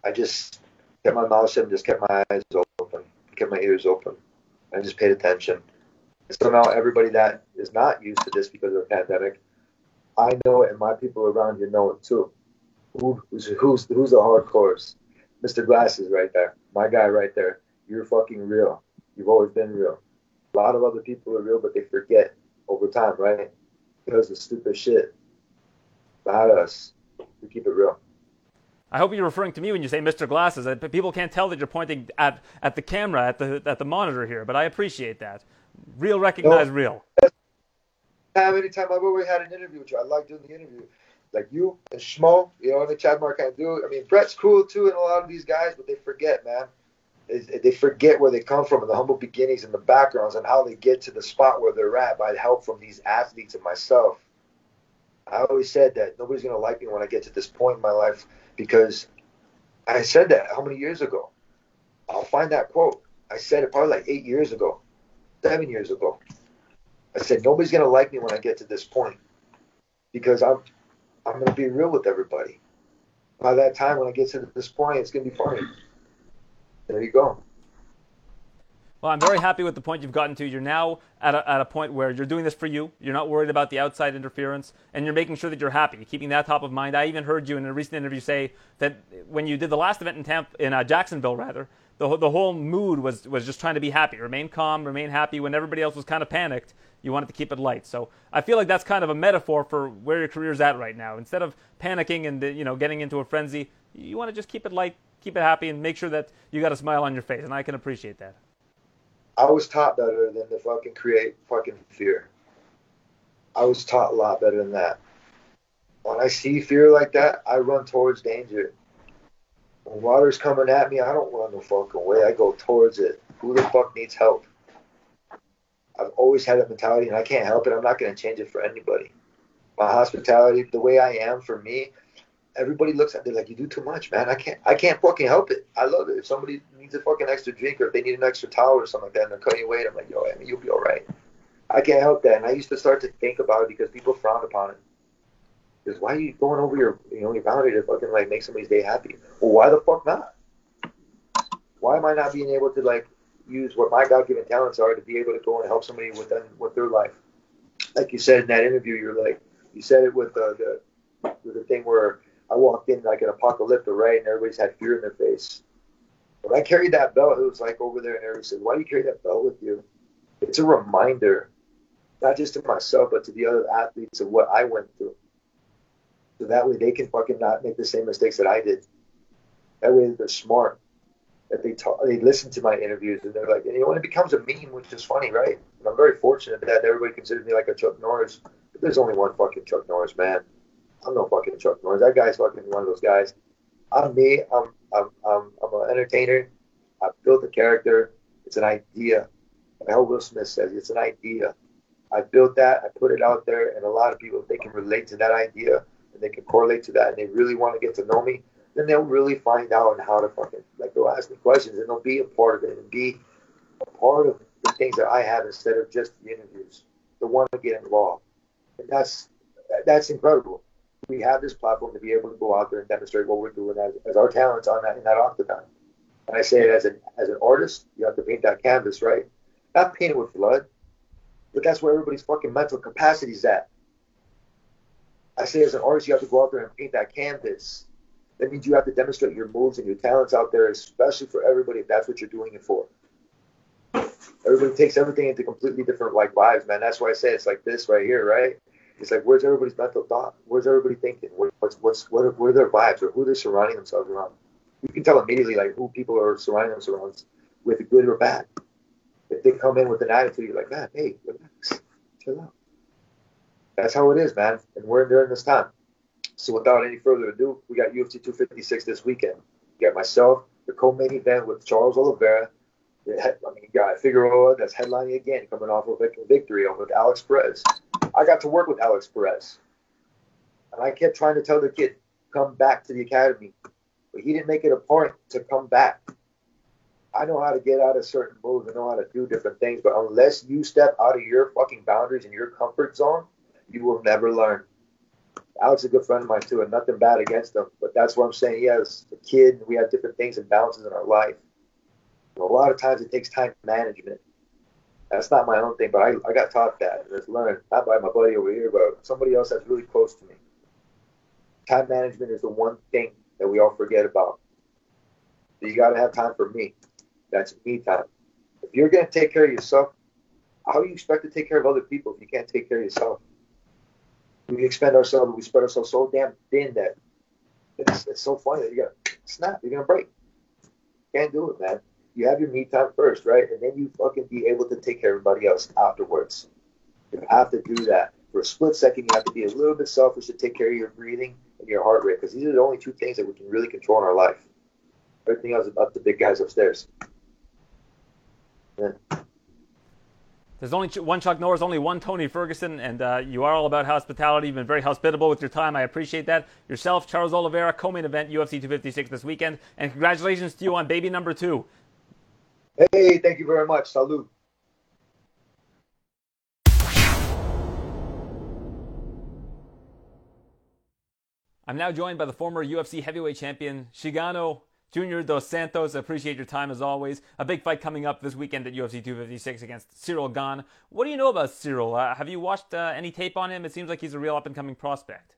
I just kept my mouth shut and just kept my eyes open, kept my ears open, and just paid attention. So now everybody that is not used to this because of the pandemic, I know it, and my people around here know it too. Who, who's who's who's the hardcores? Mr. Glasses right there, my guy right there. You're fucking real. You've always been real. A lot of other people are real, but they forget over time, right? Because of stupid shit. Not us. We keep it real. I hope you're referring to me when you say Mr. Glasses. People can't tell that you're pointing at, at the camera, at the, at the monitor here, but I appreciate that. Real recognize no, real. Anytime I've ever had an interview with you, I like doing the interview. Like you and Schmo, you know, and the Chad Mark can't do. I mean, Brett's cool too, and a lot of these guys, but they forget, man. They, they forget where they come from and the humble beginnings and the backgrounds and how they get to the spot where they're at by help from these athletes and myself. I always said that nobody's gonna like me when I get to this point in my life because I said that how many years ago? I'll find that quote. I said it probably like eight years ago, seven years ago. I said nobody's gonna like me when I get to this point because I'm I'm gonna be real with everybody. By that time, when I get to this point, it's gonna be funny. There you go. Well, I'm very happy with the point you've gotten to. You're now at a, at a point where you're doing this for you. You're not worried about the outside interference, and you're making sure that you're happy, keeping that top of mind. I even heard you in a recent interview say that when you did the last event in Tampa, in uh, Jacksonville, rather, the the whole mood was was just trying to be happy, remain calm, remain happy. When everybody else was kind of panicked, you wanted to keep it light. So I feel like that's kind of a metaphor for where your career's at right now. Instead of panicking and you know getting into a frenzy, you want to just keep it light, keep it happy, and make sure that you got a smile on your face. And I can appreciate that. I was taught better than to fucking create fucking fear. I was taught a lot better than that. When I see fear like that, I run towards danger. When water's coming at me, I don't run the fucking way. I go towards it. Who the fuck needs help? I've always had that mentality, and I can't help it. I'm not going to change it for anybody. My hospitality, the way I am, for me, everybody looks at me like you do too much, man. I can't, I can't fucking help it. I love it. If somebody needs a fucking extra drink or if they need an extra towel or something like that, and they're cutting weight, I'm like, yo, I mean, you'll be all right. I can't help that, and I used to start to think about it because people frown upon it. Because why are you going over your, you know, your boundary to fucking like make somebody's day happy? Well, why the fuck not? Why am I not being able to like use what my God-given talents are to be able to go and help somebody with them, with their life? Like you said in that interview, you're like, you said it with the, the with the thing where I walked in like an apocalyptic, right, and everybody's had fear in their face. When I carried that belt, it was like over there, and everybody said, "Why do you carry that belt with you?" It's a reminder, not just to myself, but to the other athletes of what I went through. So that way they can fucking not make the same mistakes that I did. That way they're smart. That they talk, they listen to my interviews, and they're like, and you know, when it becomes a meme, which is funny, right? And I'm very fortunate that everybody considers me like a Chuck Norris. But there's only one fucking Chuck Norris, man. I'm no fucking Chuck Norris. That guy's fucking one of those guys. I'm me. I'm I'm I'm, I'm an entertainer. I built a character. It's an idea. Like how Will Smith says, it's an idea. I built that. I put it out there, and a lot of people, they can relate to that idea and they can correlate to that, and they really want to get to know me, then they'll really find out how to fucking like they'll ask me questions and they'll be a part of it and be a part of the things that I have instead of just the interviews. They want to get involved, and that's that's incredible we have this platform to be able to go out there and demonstrate what we're doing as, as our talents on that in that octagon. And I say it as an as an artist, you have to paint that canvas, right? Not paint it with blood, but that's where everybody's fucking mental capacity is at. I say as an artist, you have to go out there and paint that canvas. That means you have to demonstrate your moves and your talents out there, especially for everybody if that's what you're doing it for. Everybody takes everything into completely different like vibes, man. That's why I say it's like this right here, right? It's like, where's everybody's mental thought? Where's everybody thinking? What's what's what are, what are their vibes or who they're surrounding themselves around? You can tell immediately like who people are surrounding themselves with, good or bad. If they come in with an attitude, you're like, man, hey, relax, chill out. That's how it is, man. And we're during this time. So without any further ado, we got UFC 256 this weekend. You got myself, the co-main event with Charles Oliveira. I mean, you got Figueroa that's headlining again, coming off of a victory over Alex Perez. I got to work with Alex Perez. And I kept trying to tell the kid, come back to the academy. But he didn't make it a point to come back. I know how to get out of certain moves. I know how to do different things. But unless you step out of your fucking boundaries and your comfort zone, you will never learn. Alex is a good friend of mine too, and nothing bad against him. But that's what I'm saying. He has a kid, we have different things and balances in our life. A lot of times it takes time management. That's not my own thing, but I, I got taught that and it's learned, not by my buddy over here, but somebody else that's really close to me. Time management is the one thing that we all forget about. You got to have time for me. That's me time. If you're going to take care of yourself, how do you expect to take care of other people if you can't take care of yourself? We expend ourselves, we spread ourselves so damn thin that it's, it's so funny that you got to snap, you're going to break. Can't do it, man you have your me time first, right? And then you fucking be able to take care of everybody else afterwards. You have to do that. For a split second, you have to be a little bit selfish to take care of your breathing and your heart rate because these are the only two things that we can really control in our life. Everything else is up to big guys upstairs. Yeah. There's only one Chuck Norris, only one Tony Ferguson, and uh, you are all about hospitality. You've been very hospitable with your time. I appreciate that. Yourself, Charles Oliveira, co-main event UFC 256 this weekend, and congratulations to you on baby number two. Hey, thank you very much. Salute. I'm now joined by the former UFC heavyweight champion, Cigano Junior Dos Santos. I appreciate your time as always. A big fight coming up this weekend at UFC 256 against Ciryl Gane. What do you know about Ciryl? Uh, have you watched uh, any tape on him? It seems like he's a real up and coming prospect.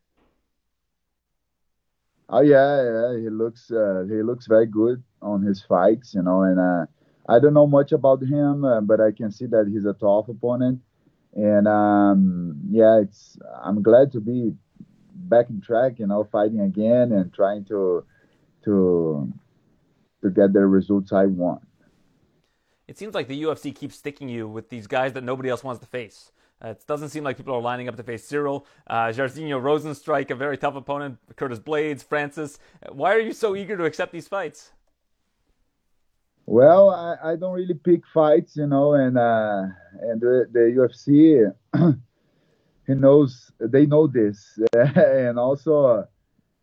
Oh yeah, yeah, he looks uh, he looks very good on his fights, you know, and uh, I don't know much about him, uh, but I can see that he's a tough opponent. And um, yeah, it's I'm glad to be back in track, you know, fighting again and trying to to to get the results I want. It seems like the UFC keeps sticking you with these guys that nobody else wants to face. Uh, it doesn't seem like people are lining up to face Ciryl. uh, Jairzinho Rozenstruik, a very tough opponent, Curtis Blaydes, Francis. Why are you so eager to accept these fights? Well, I, I don't really pick fights, you know, and uh, and the, the UFC, he knows they know this, and also,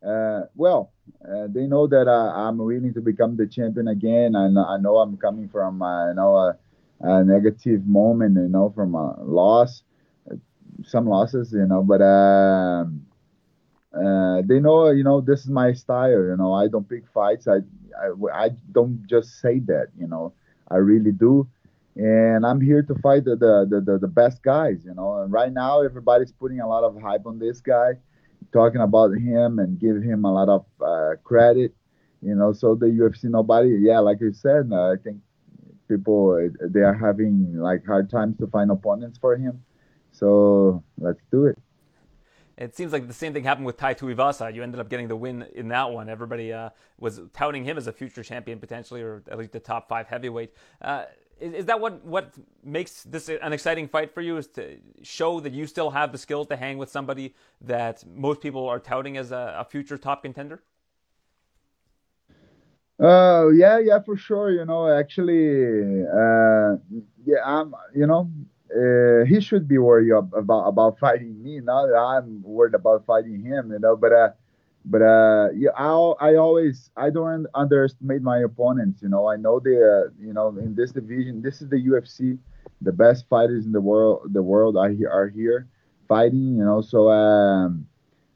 uh, well, uh, they know that uh, I'm willing to become the champion again. I I know I'm coming from uh, you know a, a, negative moment, you know, from a loss, some losses, you know, but. Um, uh, they know, you know, this is my style. You know, I don't pick fights. I, I, I don't just say that. You know, I really do, and I'm here to fight the the, the, the best guys. You know, and right now everybody's putting a lot of hype on this guy, talking about him and give him a lot of uh, credit. You know, so the UFC nobody, yeah, like you said, uh, I think people they are having like hard times to find opponents for him. So let's do it. It seems like the same thing happened with Tai Tuivasa. You ended up getting the win in that one. Everybody uh, was touting him as a future champion potentially, or at least the top five heavyweight. Uh, is, is, that what what makes this an exciting fight for you? Is to show that you still have the skills to hang with somebody that most people are touting as a, a future top contender? Uh, yeah, yeah, for sure. You know, actually, uh, yeah, I'm, you know, uh, he should be worried about about fighting me. Not that I'm worried about fighting him, you know. But uh, but uh, yeah, I I always I don't underestimate my opponents. You know, I know they uh, you know in this division, this is the UFC. The best fighters in the world, the world are here, are here fighting. You know, so um,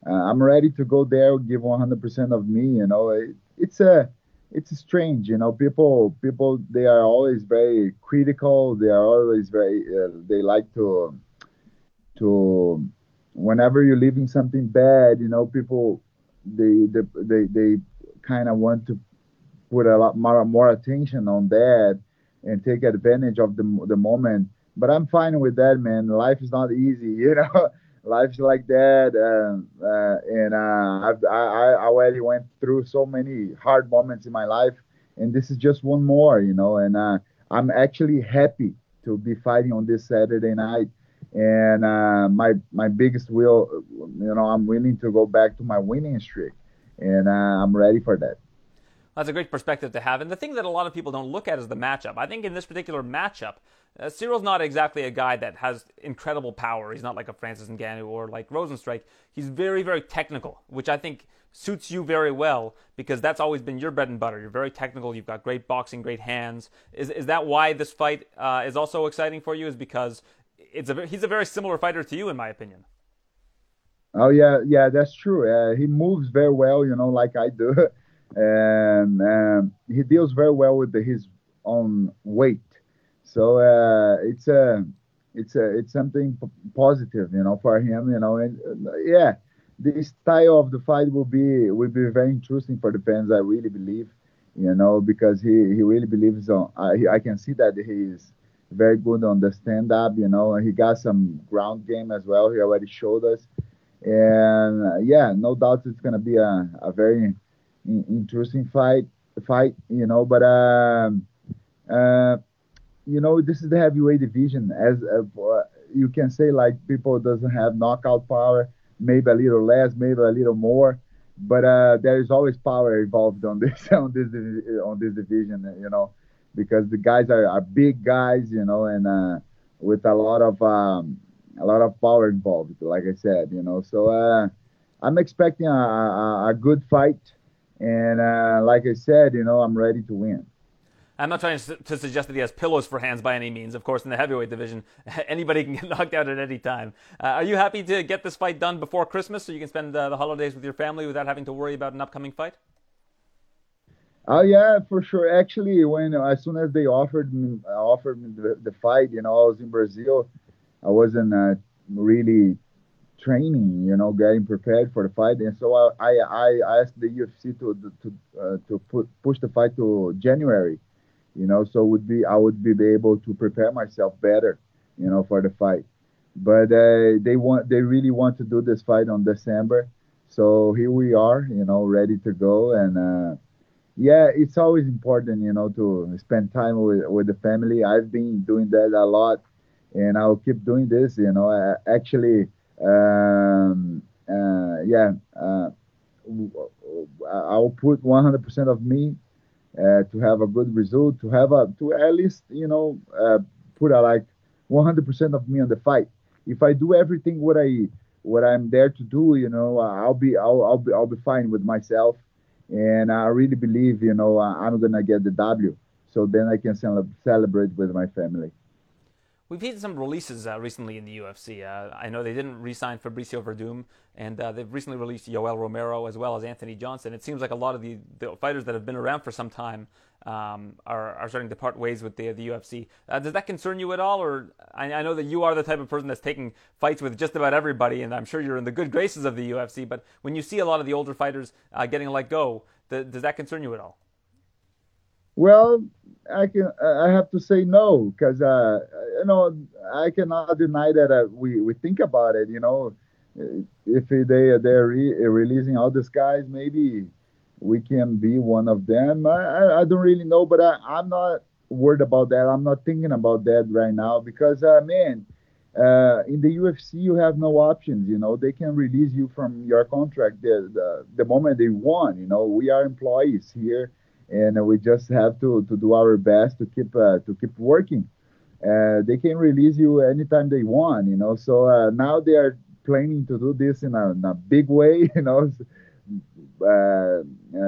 uh, I'm ready to go there, give 100% of me. You know, it, it's a it's strange you know people people they are always very critical. They are always very uh, they like to to whenever you're leaving something bad you know people they they they, they kind of want to put a lot more, more attention on that and take advantage of the, the moment. But i'm fine with that man. Life is not easy you know life's like that uh, uh, and uh, I, I already went through so many hard moments in my life and this is just one more you know and uh, i'm actually happy to be fighting on this saturday night and uh, my my biggest will you know i'm willing to go back to my winning streak and uh, i'm ready for that that's a great perspective to have. And the thing that a lot of people don't look at is the matchup. I think in this particular matchup, uh, Ciryl's not exactly a guy that has incredible power. He's not like a Francis Ngannou or like Rozenstruik. He's very, very technical, which I think suits you very well because that's always been your bread and butter. You're very technical. You've got great boxing, great hands. Is is that why this fight uh, is also exciting for you? Is because it's a he's a very similar fighter to you, in my opinion. Oh yeah, yeah, that's true. Uh, he moves very well, you know, like I do. and um, he deals very well with the, his own weight. So uh, it's a it's a it's something p- positive, you know, for him, you know, and uh, yeah, the style of the fight will be will be very interesting for the fans. I really believe, you know, because he he really believes on. I I can see that he is very good on the stand up, you know, he got some ground game as well. He already showed us, and uh, yeah, no doubt it's gonna be a a very interesting fight fight you know but um uh you know this is the heavyweight division as uh, you can say like people doesn't have knockout power maybe a little less maybe a little more but uh there is always power involved on this on this on this division you know because the guys are, are big guys you know and uh with a lot of um a lot of power involved like i said you know so uh i'm expecting a, a, a good fight and uh, like I said, you know, I'm ready to win. I'm not trying to suggest that he has pillows for hands by any means. Of course, in the heavyweight division, anybody can get knocked out at any time. Uh, are you happy to get this fight done before Christmas so you can spend uh, the holidays with your family without having to worry about an upcoming fight? Oh yeah, for sure. Actually, when as soon as they offered me offered me the, the fight, you know, I was in Brazil. I wasn't uh, really training, you know, getting prepared for the fight. And so I, I, I asked the UFC to to uh, to put, push the fight to January, you know, so would be I would be able to prepare myself better, you know, for the fight. But uh, they want they really want to do this fight on December, so here we are, you know, ready to go. And uh, yeah, it's always important, you know, to spend time with with the family. I've been doing that a lot, and I'll keep doing this. You know, I, actually um, uh, yeah, uh, I'll put 100% of me uh, to have a good result, to have a to at least you know uh, put a like 100% of me on the fight. If I do everything what I what I'm there to do, you know, I'll be I'll I'll be I'll be fine with myself, and I really believe you know I'm gonna get the W, so then I can celebrate with my family. We've had some releases uh, recently in the UFC. Uh, I know they didn't re-sign Fabricio Werdum, and uh, they've recently released Yoel Romero as well as Anthony Johnson. It seems like a lot of the, the fighters that have been around for some time um, are, are starting to part ways with the, the UFC. Uh, does that concern you at all? Or I, I, know that you are the type of person that's taking fights with just about everybody, and I'm sure you're in the good graces of the UFC. But when you see a lot of the older fighters uh, getting let go, th- does that concern you at all? Well, I can. I have to say no because uh, you know I cannot deny that uh, we we think about it. You know, if they they're re- releasing all these guys, maybe we can be one of them. I, I, I don't really know, but I, I'm not worried about that. I'm not thinking about that right now because uh, man, uh, in the UFC you have no options. You know, they can release you from your contract the the, the moment they want. You know, we are employees here and we just have to, to do our best to keep uh, to keep working. Uh, they can release you anytime they want, you know. So uh, now they are planning to do this in a, in a big way, you know,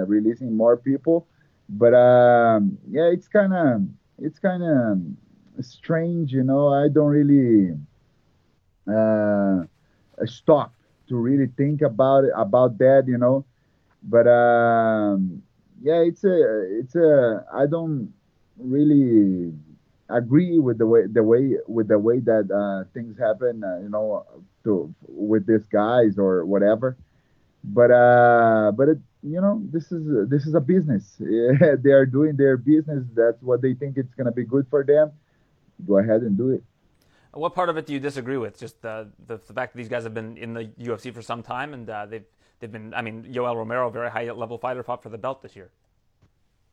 releasing more people. But um, yeah, it's kind of it's kind of strange, you know. I don't really uh, stop to really think about it, about that, you know. But um, yeah, it's a it's a I don't really agree with the way the way with the way that uh, things happen, uh, you know, to with these guys or whatever. But uh, but it, you know, this is this is a business. they are doing their business. That's what they think it's gonna be good for them. Go ahead and do it. What part of it do you disagree with? Just the the, the fact that these guys have been in the UFC for some time and uh, they've they've been. I mean, Yoel Romero, very high level fighter, fought for the belt this year.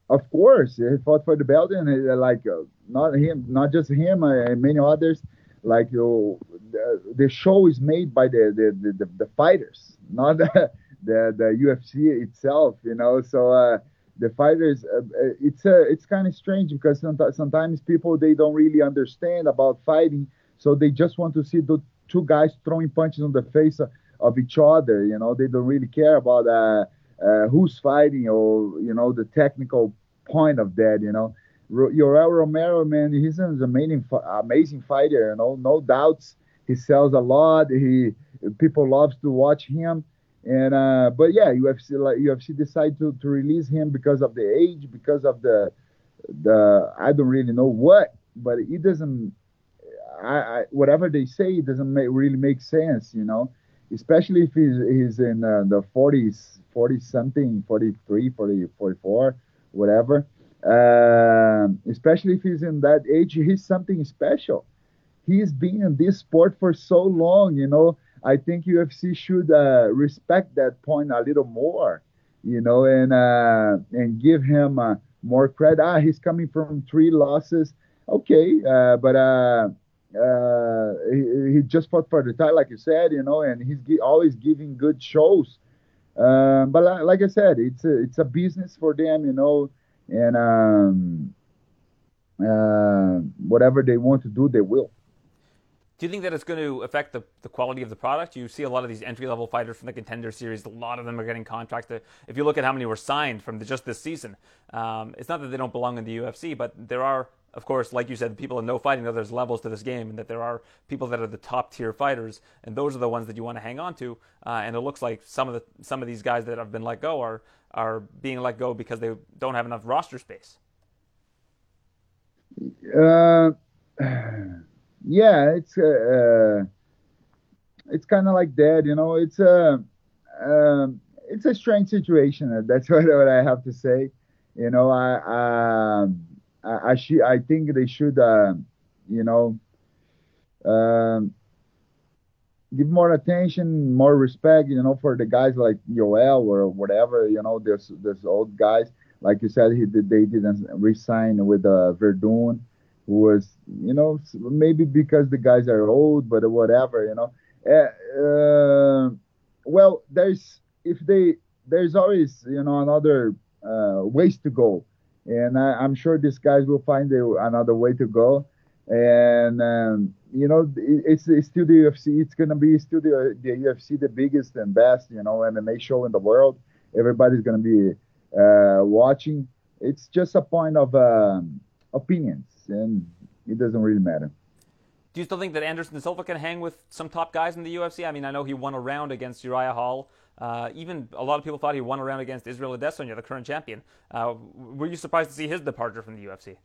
Of course, he fought for the belt, and uh, like uh, not him, not just him, uh, many others. Like you, the, the show is made by the the, the, the fighters, not the, the, the UFC itself. You know, so uh, the fighters, uh, uh, it's uh, it's kind of strange because sometimes people they don't really understand about fighting, so they just want to see the two guys throwing punches on the face of each other. You know, they don't really care about uh, uh, who's fighting or you know the technical point of that. You know, Yoel Romero, man, he's an amazing, amazing fighter. You know, no doubts. He sells a lot. He people loves to watch him. And uh, but yeah, UFC like UFC decided to, to release him because of the age, because of the the I don't really know what, but it doesn't. I, I whatever they say, it doesn't make, really make sense, you know especially if he's, he's in uh, the 40s, 40 something, 43, 40, 44, whatever. Uh, especially if he's in that age, he's something special. He's been in this sport for so long, you know. I think UFC should uh, respect that point a little more, you know, and uh, and give him uh, more credit. Ah, he's coming from three losses. Okay, uh, but uh, he, he, just fought for the title, like you said, you know, and he's always giving good shows. Um, but like, like, I said, it's a, it's a business for them, you know, and um, uh, whatever they want to do, they will. Do you think that it's going to affect the, the quality of the product? You see a lot of these entry level fighters from the contender series. A lot of them are getting contracts. If you look at how many were signed from the, just this season, um, it's not that they don't belong in the UFC, but there are of course, like you said, people know fighting know there's levels to this game, and that there are people that are the top tier fighters, and those are the ones that you want to hang on to. Uh, and it looks like some of the some of these guys that have been let go are are being let go because they don't have enough roster space. Uh, yeah, it's uh, uh it's kind of like that, you know. It's a uh, um, it's a strange situation. That's what, what I have to say. You know, I. Um, I, I, sh- I think they should, uh, you know, um, give more attention, more respect, you know, for the guys like Yoel or whatever, you know, there's there's old guys. Like you said, he did, they didn't resign with uh, Werdum, who was, you know, maybe because the guys are old, but whatever, you know. Uh, uh, well, there's if they there's always you know another uh, ways to go and I, am sure these guys will find a, another way to go. And um, you know, it, it's, it's still the UFC. It's gonna be still the the UFC, the biggest and best you know MMA show in the world. Everybody's gonna be uh, watching. It's just a point of um, opinions, and it doesn't really matter. Do you still think that Anderson Silva can hang with some top guys in the UFC? I mean, I know he won a round against Uriah Hall. Uh, even a lot of people thought he won a round against Israel Adesanya, the current champion. Uh, were you surprised to see his departure from the UFC?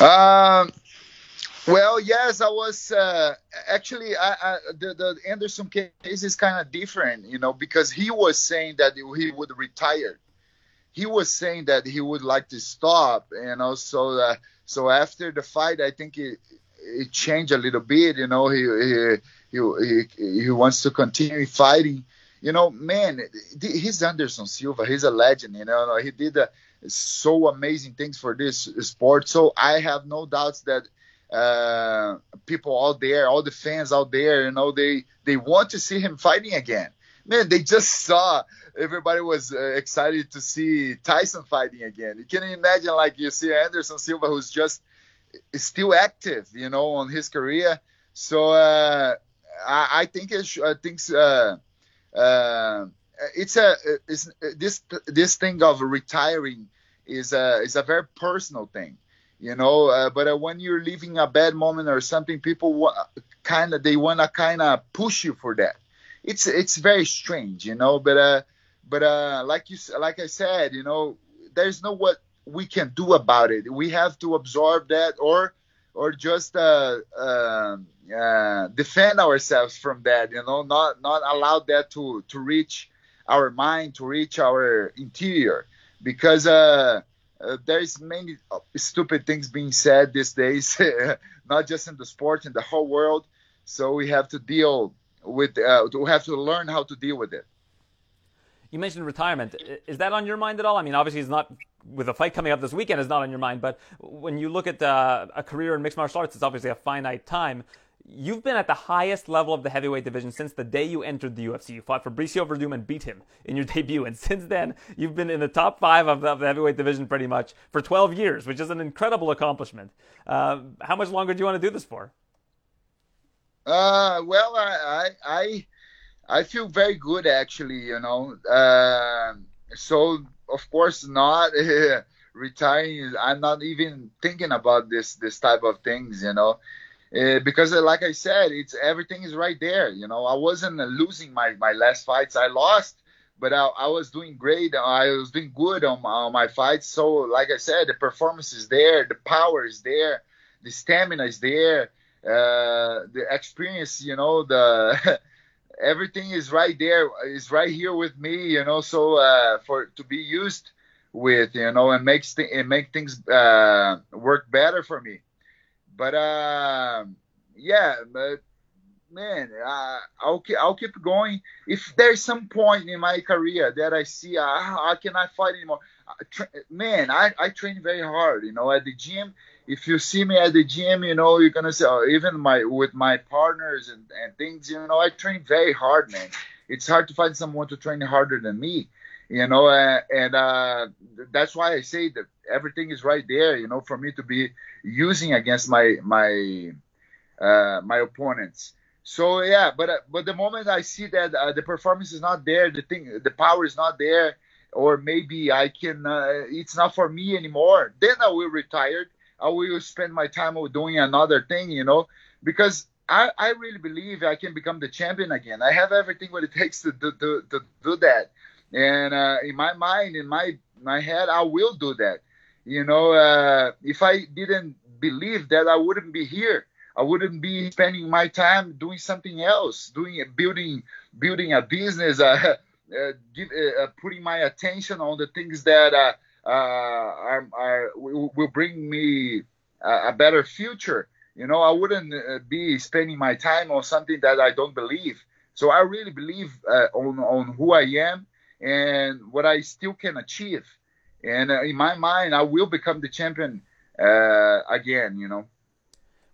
Um, well, yes, I was. Uh, actually, I, I, the, the Anderson case is kind of different, you know, because he was saying that he would retire. He was saying that he would like to stop, you know. So, uh, so after the fight, I think it, it changed a little bit, you know. He he he he, wants to continue fighting. You know, man, he's Anderson Silva. He's a legend. You know, he did uh, so amazing things for this sport. So I have no doubts that uh, people out there, all the fans out there, you know, they they want to see him fighting again. Man, they just saw everybody was uh, excited to see Tyson fighting again. You can imagine, like you see Anderson Silva, who's just still active, you know, on his career. So uh, I, I, think it, I think uh, uh, it's a it's, this this thing of retiring is a is a very personal thing you know. Uh, but uh, when you're living a bad moment or something, people kind of they want to kind of push you for that. It's it's very strange, you know. But uh, but uh, like you like I said, you know, there's no what we can do about it. We have to absorb that or or just uh, uh, uh, defend ourselves from that. You know, not not allow that to to reach our mind, to reach our interior, because uh, uh, there's many stupid things being said these days, not just in the sport, in the whole world. So we have to deal with, uh, we have to learn how to deal with it. You mentioned retirement. Is that on your mind at all? I mean, obviously, it's not with a fight coming up this weekend. Is not on your mind. But when you look at uh, a career in mixed martial arts, it's obviously a finite time you've been at the highest level of the heavyweight division since the day you entered the UFC. You fought Fabricio Werdum and beat him in your debut. And since then, you've been in the top five of the, of the heavyweight division pretty much for 12 years, which is an incredible accomplishment. Uh, how much longer do you want to do this for? Uh, well, I, I, I feel very good actually, you know. Uh, so of course not retiring. I'm not even thinking about this, this type of things, you know. Uh, because uh, like I said, it's everything is right there. You know, I wasn't uh, losing my my last fights. I lost, but I, I was doing great. I was doing good on my, on my fights. So like I said, the performance is there, the power is there, the stamina is there, uh, the experience. You know, the everything is right there. Is right here with me. You know, so uh, for to be used with, you know, and makes th- and make things uh, work better for me. But uh, yeah, but man, uh, I'll I'll keep going. If there's some point in my career that I see uh, I cannot fight anymore, man, I, I train very hard. You know, at the gym. If you see me at the gym, you know you're gonna say, oh, even my with my partners and, and things. You know, I train very hard, man. It's hard to find someone to train harder than me. You know, uh, and uh, that's why I say that everything is right there. You know, for me to be using against my my uh, my opponents. So yeah, but uh, but the moment I see that uh, the performance is not there, the thing, the power is not there, or maybe I can, uh, it's not for me anymore. Then I will retire. I will spend my time doing another thing, you know, because I, I really believe I can become the champion again. I have everything what it takes to do, to, to do that. And uh, in my mind, in my my head, I will do that. You know, uh, if I didn't believe that, I wouldn't be here. I wouldn't be spending my time doing something else, doing building building a business, uh, uh, give, uh, uh, putting my attention on the things that uh, are, are, will, bring me a, a, better future. You know, I wouldn't be spending my time on something that I don't believe. So I really believe on on who I am and what I still can achieve. And uh, in my mind, I will become the champion uh, again. You know.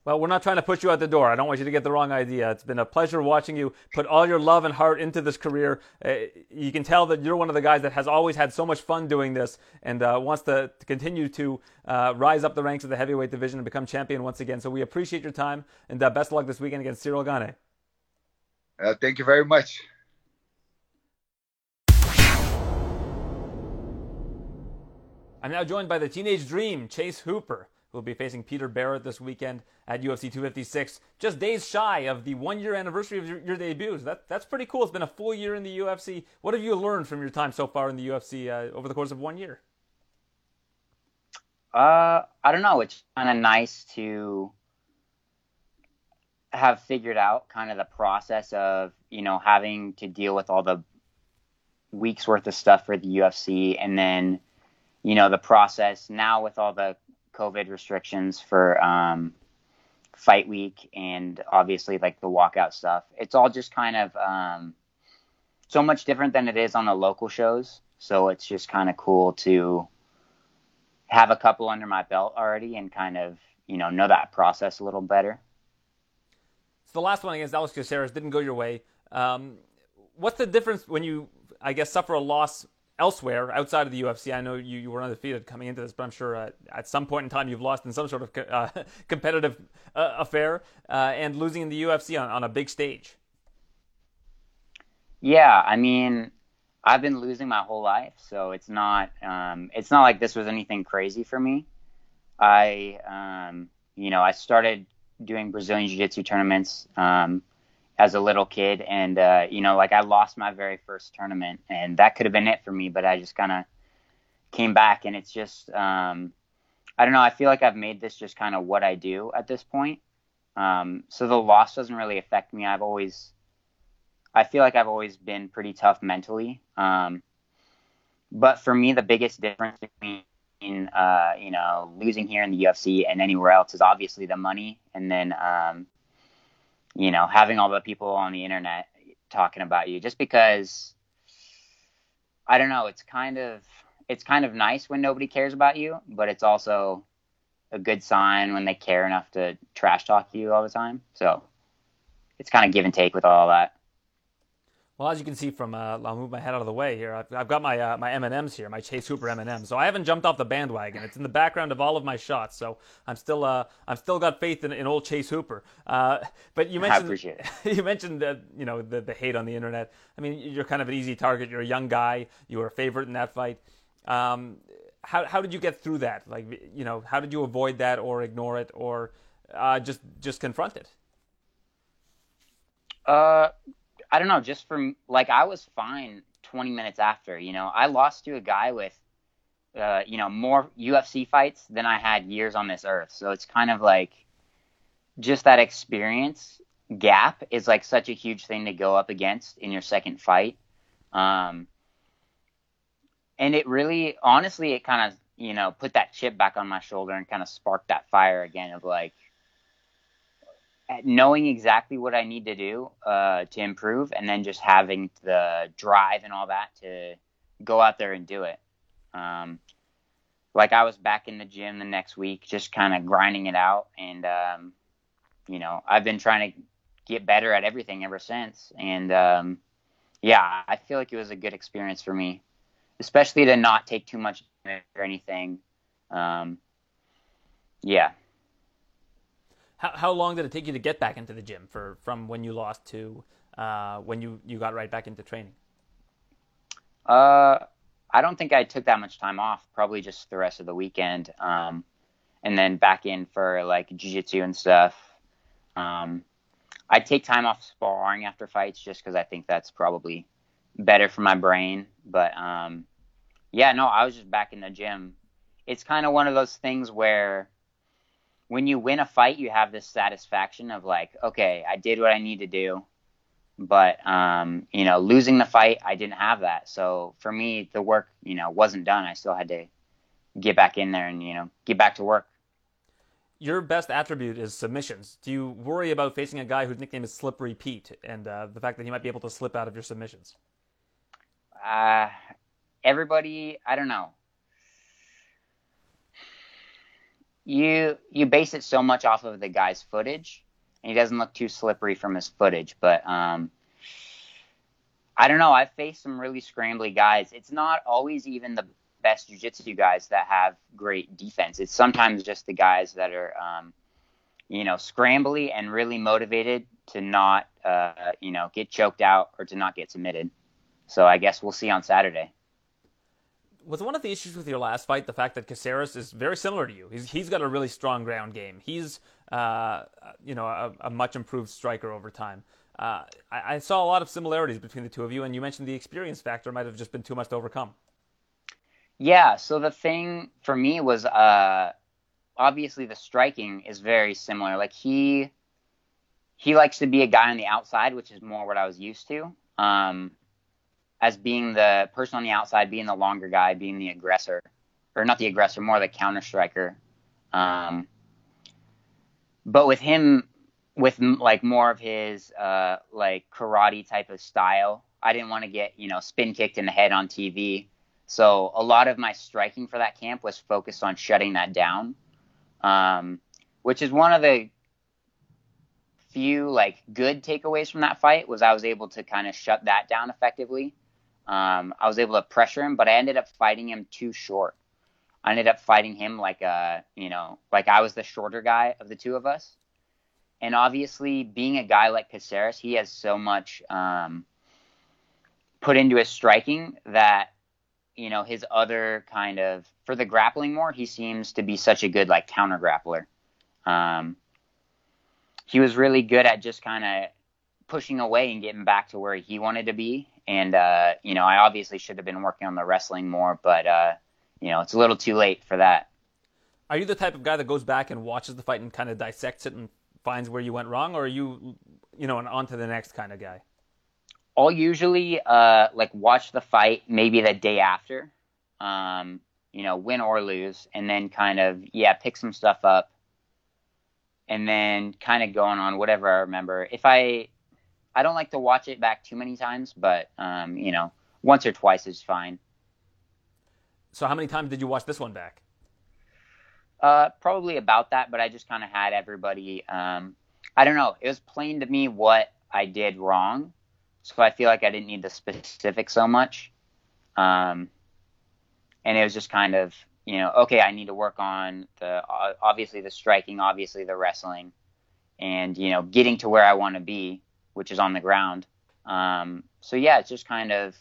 Well, we're not trying to push you out the door. I don't want you to get the wrong idea. It's been a pleasure watching you put all your love and heart into this career. Uh, you can tell that you're one of the guys that has always had so much fun doing this and uh, wants to, to, continue to uh, rise up the ranks of the heavyweight division and become champion once again. So we appreciate your time and uh, best of luck this weekend against Ciryl Gane. Uh, thank you very much. I'm now joined by the teenage dream, Chase Hooper will be facing Peter Barrett this weekend at UFC 256, just days shy of the one year anniversary of your, your debut. So that, that's pretty cool. It's been a full year in the UFC. What have you learned from your time so far in the UFC uh, over the course of one year? Uh, I don't know. It's kind of nice to have figured out kind of the process of, you know, having to deal with all the weeks worth of stuff for the UFC and then, you know, the process now with all the COVID restrictions for um, fight week and obviously like the walkout stuff. It's all just kind of um, so much different than it is on the local shows. So it's just kind of cool to have a couple under my belt already and kind of you know know that process a little better. So the last one against Alex Caceres didn't go your way. Um, what's the difference when you, I guess, suffer a loss elsewhere outside of the UFC. I know you, you were undefeated coming into this, but I'm sure uh, at some point in time you've lost in some sort of co- uh, competitive uh, affair uh, and losing in the UFC on, on a big stage. Yeah, I mean, I've been losing my whole life, so it's not um, it's not like this was anything crazy for me. I um, you know I started doing Brazilian Jiu Jitsu tournaments. Um, as a little kid, and uh, you know, like I lost my very first tournament, and that could have been it for me, but I just kind of came back, and it's just um, I don't know. I feel like I've made this just kind of what I do at this point. Um, so the loss doesn't really affect me. I've always, I feel like I've always been pretty tough mentally. Um, but for me, the biggest difference between, uh, you know, losing here in the UFC and anywhere else is obviously the money, and then um, you know, having all the people on the internet talking about you just because I don't know, it's kind of it's kind of nice when nobody cares about you, but it's also a good sign when they care enough to trash talk you all the time. So it's kind of give and take with all that. Well, as you can see from, uh, I'll move my head out of the way here. I've, I've got my uh, my M and M's here, my Chase Hooper M and M's. So I haven't jumped off the bandwagon. It's in the background of all of my shots. So I'm still uh, I'm still got faith in, in old Chase Hooper. Uh, but you mentioned I appreciate it. you mentioned that you know the, the hate on the internet. I mean, you're kind of an easy target. You're a young guy. You were a favorite in that fight. Um, how how did you get through that? Like you know, how did you avoid that or ignore it or uh, just just confront it? Uh I don't know, just from like I was fine 20 minutes after. You know, I lost to a guy with, uh, you know, more UFC fights than I had years on this earth. So it's kind of like just that experience gap is like such a huge thing to go up against in your second fight. Um, and it really, honestly, it kind of, you know, put that chip back on my shoulder and kind of sparked that fire again of like, knowing exactly what I need to do uh, to improve, and then just having the drive and all that to go out there and do it. Um, like I was back in the gym the next week, just kind of grinding it out, and um, you know I've been trying to get better at everything ever since. And um, yeah, I feel like it was a good experience for me, especially to not take too much or anything. Um, yeah. How, how long did it take you to get back into the gym for from when you lost to uh, when you, you got right back into training? Uh, I don't think I took that much time off. Probably just the rest of the weekend, um, and then back in for like jiu-jitsu and stuff. Um, I take time off sparring after fights just because I think that's probably better for my brain. But um, yeah, no, I was just back in the gym. It's kind of one of those things where when you win a fight, you have this satisfaction of like, okay, I did what I need to do. But um, you know, losing the fight, I didn't have that. So for me, the work, you know, wasn't done. I still had to get back in there and you know get back to work. Your best attribute is submissions. Do you worry about facing a guy whose nickname is Slippery Pete and uh, the fact that he might be able to slip out of your submissions? Uh, everybody, I don't know. You you base it so much off of the guy's footage, and he doesn't look too slippery from his footage. But um, I don't know. I've faced some really scrambly guys. It's not always even the best jiu-jitsu guys that have great defense. It's sometimes just the guys that are, um, you know, scrambly and really motivated to not, uh, you know, get choked out or to not get submitted. So I guess we'll see on Saturday. Was one of the issues with your last fight the fact that Caceres is very similar to you? He's he's got a really strong ground game. He's uh, you know a, a much improved striker over time. Uh, I, I, saw a lot of similarities between the two of you, and you mentioned the experience factor might have just been too much to overcome. Yeah. So the thing for me was uh, obviously the striking is very similar. Like he he likes to be a guy on the outside, which is more what I was used to. Um, as being the person on the outside, being the longer guy, being the aggressor, or not the aggressor, more the counter striker. Um, but with him, with like more of his uh, like karate type of style, I didn't want to get you know spin kicked in the head on TV. So a lot of my striking for that camp was focused on shutting that down, um, which is one of the few like good takeaways from that fight was I was able to kind of shut that down effectively. Um, I was able to pressure him, but I ended up fighting him too short. I ended up fighting him like a, you know, like I was the shorter guy of the two of us. And obviously, being a guy like Caceres, he has so much um, put into his striking that, you know, his other kind of for the grappling more, he seems to be such a good like counter grappler. Um, he was really good at just kind of pushing away and getting back to where he wanted to be and uh, you know, I obviously should have been working on the wrestling more, but uh, you know, it's a little too late for that. Are you the type of guy that goes back and watches the fight and kind of dissects it and finds where you went wrong, or are you, you know, an on to the next kind of guy? I'll usually uh, like watch the fight maybe the day after, um, you know, win or lose, and then kind of yeah, pick some stuff up, and then kind of going on whatever I remember. If I I don't like to watch it back too many times, but um, you know, once or twice is fine. So how many times did you watch this one back? Uh, probably about that, but I just kind of had everybody. Um, I don't know. It was plain to me what I did wrong, so I feel like I didn't need the specifics so much. Um, and it was just kind of, you know, okay, I need to work on the obviously the striking, obviously the wrestling, and you know, getting to where I want to be which is on the ground. Um, so yeah, it's just kind of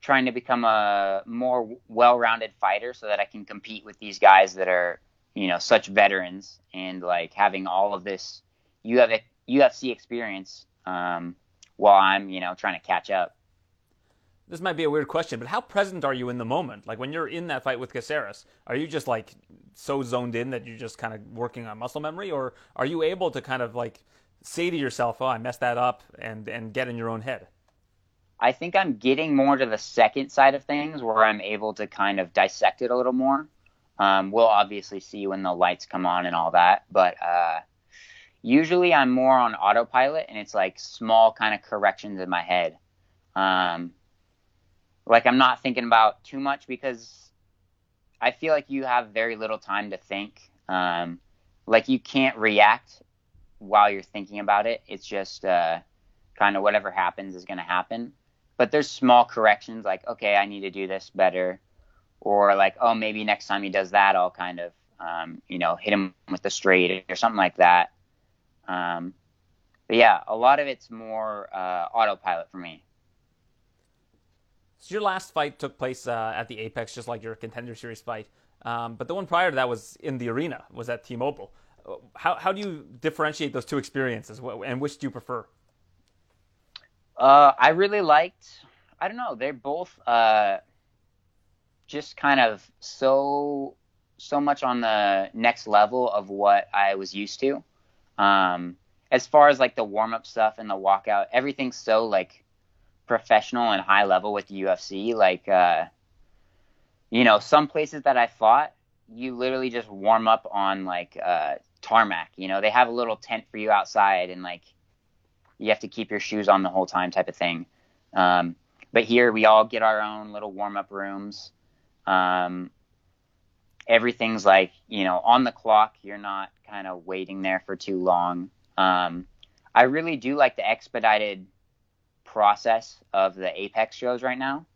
trying to become a more well-rounded fighter so that I can compete with these guys that are, you know, such veterans and like having all of this UFC experience um, while I'm, you know, trying to catch up. This might be a weird question, but how present are you in the moment? Like when you're in that fight with Caceres, are you just like so zoned in that you're just kind of working on muscle memory, or are you able to kind of like say to yourself, "Oh, I messed that up," and and get in your own head? I think I'm getting more to the second side of things where I'm able to kind of dissect it a little more. Um, we'll obviously see when the lights come on and all that, but uh, usually I'm more on autopilot and it's like small kind of corrections in my head. Um, like I'm not thinking about too much because I feel like you have very little time to think. Um, like you can't react while you're thinking about it. It's just uh, kind of whatever happens is going to happen. But there's small corrections like, okay, I need to do this better. Or like, oh, maybe next time he does that, I'll kind of, um, you know, hit him with the straight or something like that. Um, but yeah, a lot of it's more uh, autopilot for me. So your last fight took place uh, at the Apex, just like your Contender Series fight. Um, but the one prior to that was in the arena, was at T-Mobile how how do you differentiate those two experiences, and which do you prefer? Uh, I really liked. I don't know. They're both uh, just kind of so so much on the next level of what I was used to. Um, as far as like the warm up stuff and the walkout, everything's so like professional and high level with the UFC. Like, uh, you know, some places that I fought, you literally just warm up on like uh, tarmac. You know, they have a little tent for you outside, and like you have to keep your shoes on the whole time, type of thing. Um, but here we all get our own little warm up rooms, um, everything's like you know on the clock. You're not kind of waiting there for too long. Um, I really do like the expedited process of the Apex shows right now.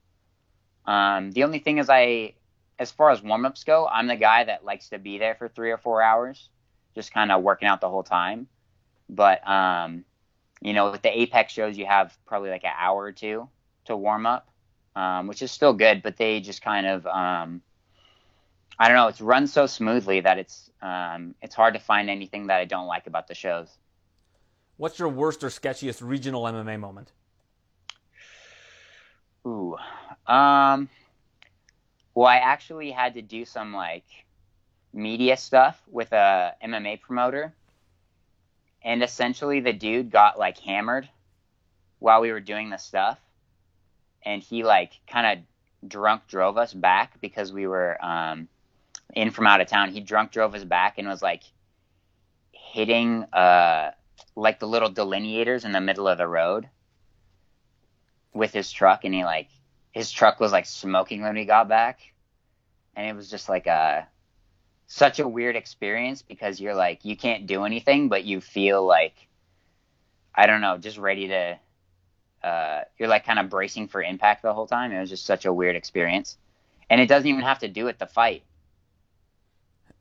Um, the only thing is, I, as far as warm ups go, I'm the guy that likes to be there for three or four hours, just kind of working out the whole time. But, um, you know, with the Apex shows, you have probably like an hour or two to warm up, um, which is still good, but they just kind of, um, I don't know, it's run so smoothly that it's, um, it's hard to find anything that I don't like about the shows. What's your worst or sketchiest regional MMA moment? Ooh. Um well I actually had to do some like media stuff with a MMA promoter. And essentially the dude got like hammered while we were doing the stuff. And he like kind of drunk drove us back because we were um in from out of town. He drunk drove us back and was like hitting uh like the little delineators in the middle of the road with his truck and he like his truck was like smoking when we got back and it was just like a such a weird experience because you're like you can't do anything but you feel like i don't know just ready to uh, you're like kind of bracing for impact the whole time. It was just such a weird experience. And it doesn't even have to do with the fight.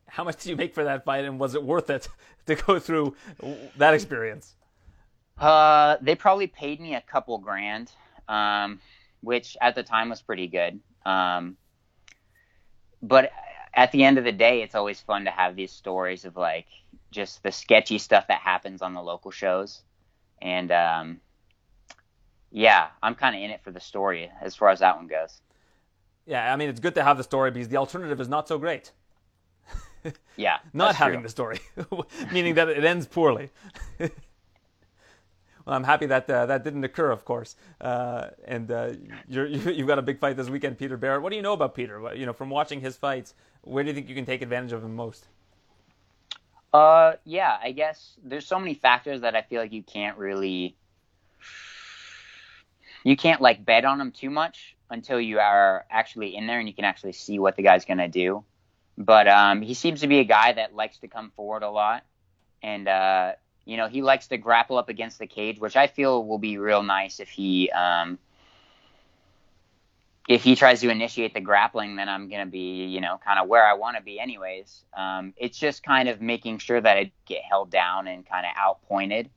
How much did you make for that fight and was it worth it to go through that experience? Uh, they probably paid me a couple grand um, which at the time was pretty good. Um, but at the end of the day, it's always fun to have these stories of like just the sketchy stuff that happens on the local shows. And um, yeah, I'm kind of in it for the story as far as that one goes. Yeah, I mean, it's good to have the story because the alternative is not so great. yeah. not having true. the story, meaning that it ends poorly. Well, I'm happy that uh, that didn't occur, of course. Uh, and uh, you have got a big fight this weekend, Peter Barrett. What do you know about Peter? You know, from watching his fights, where do you think you can take advantage of him most? Uh, yeah, I guess there's so many factors that I feel like you can't really, you can't like bet on him too much until you are actually in there and you can actually see what the guy's gonna do. But um, he seems to be a guy that likes to come forward a lot, and uh, you know, he likes to grapple up against the cage, which I feel will be real nice if he um, if he tries to initiate the grappling. Then I'm gonna be, you know, kind of where I want to be, anyways. Um, it's just kind of making sure that I get held down and kind of outpointed.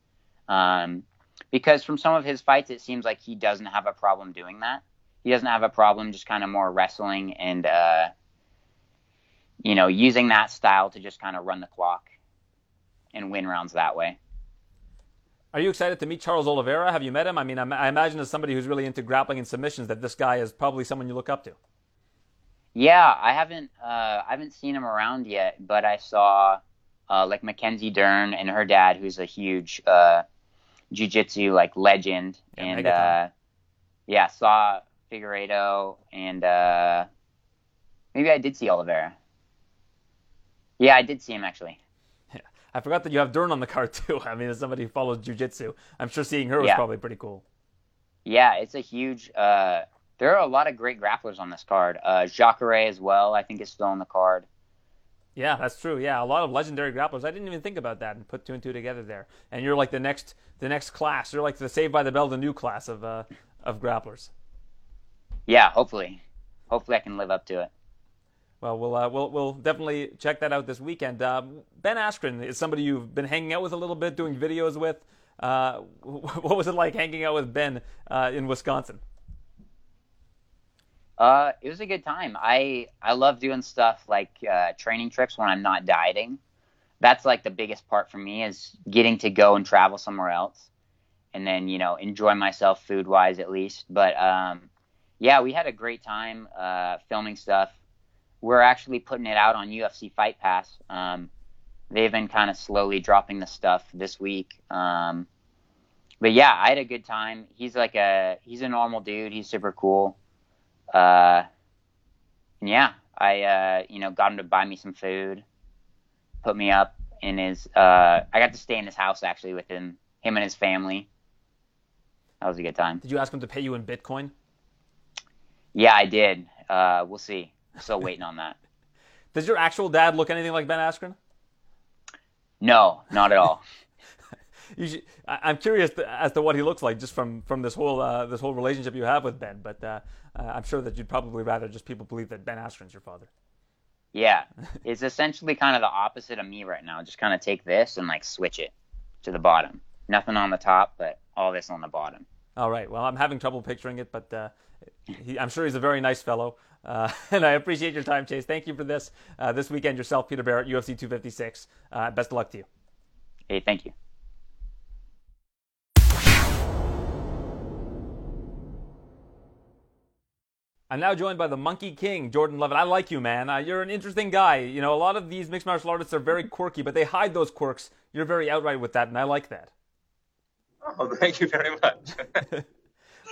Um, because from some of his fights, it seems like he doesn't have a problem doing that. He doesn't have a problem just kind of more wrestling and, uh, you know, using that style to just kind of run the clock and win rounds that way. Are you excited to meet Charles Oliveira? Have you met him? I mean, I imagine as somebody who's really into grappling and submissions, that this guy is probably someone you look up to. Yeah, I haven't uh, I haven't seen him around yet, but I saw uh, like Mackenzie Dern and her dad, who's a huge uh, jiu-jitsu like legend, Yeah, and uh, yeah, saw Figueiredo, and uh, maybe I did see Oliveira. Yeah, I did see him actually. I forgot that you have Dern on the card too. I mean, as somebody who follows jujitsu, I'm sure seeing her was Yeah. probably pretty cool. Yeah, it's a huge. Uh, there are a lot of great grapplers on this card. Uh, Jacare as well, I think, is still on the card. Yeah, that's true. Yeah, a lot of legendary grapplers. I didn't even think about that and put two and two together there. And you're like the next, the next class. You're like the Saved by the Bell, the new class of uh, of grapplers. Yeah, hopefully, hopefully I can live up to it. Well, we'll uh, we'll we'll definitely check that out this weekend. Uh, ben Askren is somebody you've been hanging out with a little bit, doing videos with. Uh, what was it like hanging out with Ben uh, in Wisconsin? Uh, it was a good time. I I love doing stuff like uh, training trips when I'm not dieting. That's like the biggest part for me is getting to go and travel somewhere else, and then you know enjoy myself food wise at least. But um, yeah, we had a great time filming stuff. We're actually putting it out on UFC Fight Pass. Um, they've been kind of slowly dropping the stuff this week. Um, but yeah, I had a good time. He's like a he's a normal dude. He's super cool. Uh, and yeah, I uh, you know got him to buy me some food, put me up in his. Uh, I got to stay in his house actually with him, him and his family. That was a good time. Did you ask him to pay you in Bitcoin? Yeah, I did. Uh, we'll see. Still waiting on that. Does your actual dad look anything like Ben Askren? No, not at all. should, I, am curious as to what he looks like just from from this whole uh, this whole relationship you have with Ben. But uh, uh, I'm sure that you'd probably rather just people believe that Ben Askren's your father. Yeah, it's essentially kind of the opposite of me right now. Just kind of take this and like switch it to the bottom. Nothing on the top, but all this on the bottom. All right. Well, I'm having trouble picturing it, but uh, he, I'm sure he's a very nice fellow. Uh, and I appreciate your time, Chase. Thank you for this. Uh, this weekend, yourself, Peter Barrett, UFC 256. Uh, best of luck to you. Hey, thank you. I'm now joined by the Monkey King, Jordan Leavitt. I like you, man. Uh, you're an interesting guy. You know, a lot of these mixed martial artists are very quirky, but they hide those quirks. You're very outright with that, and I like that. Oh, thank you very much.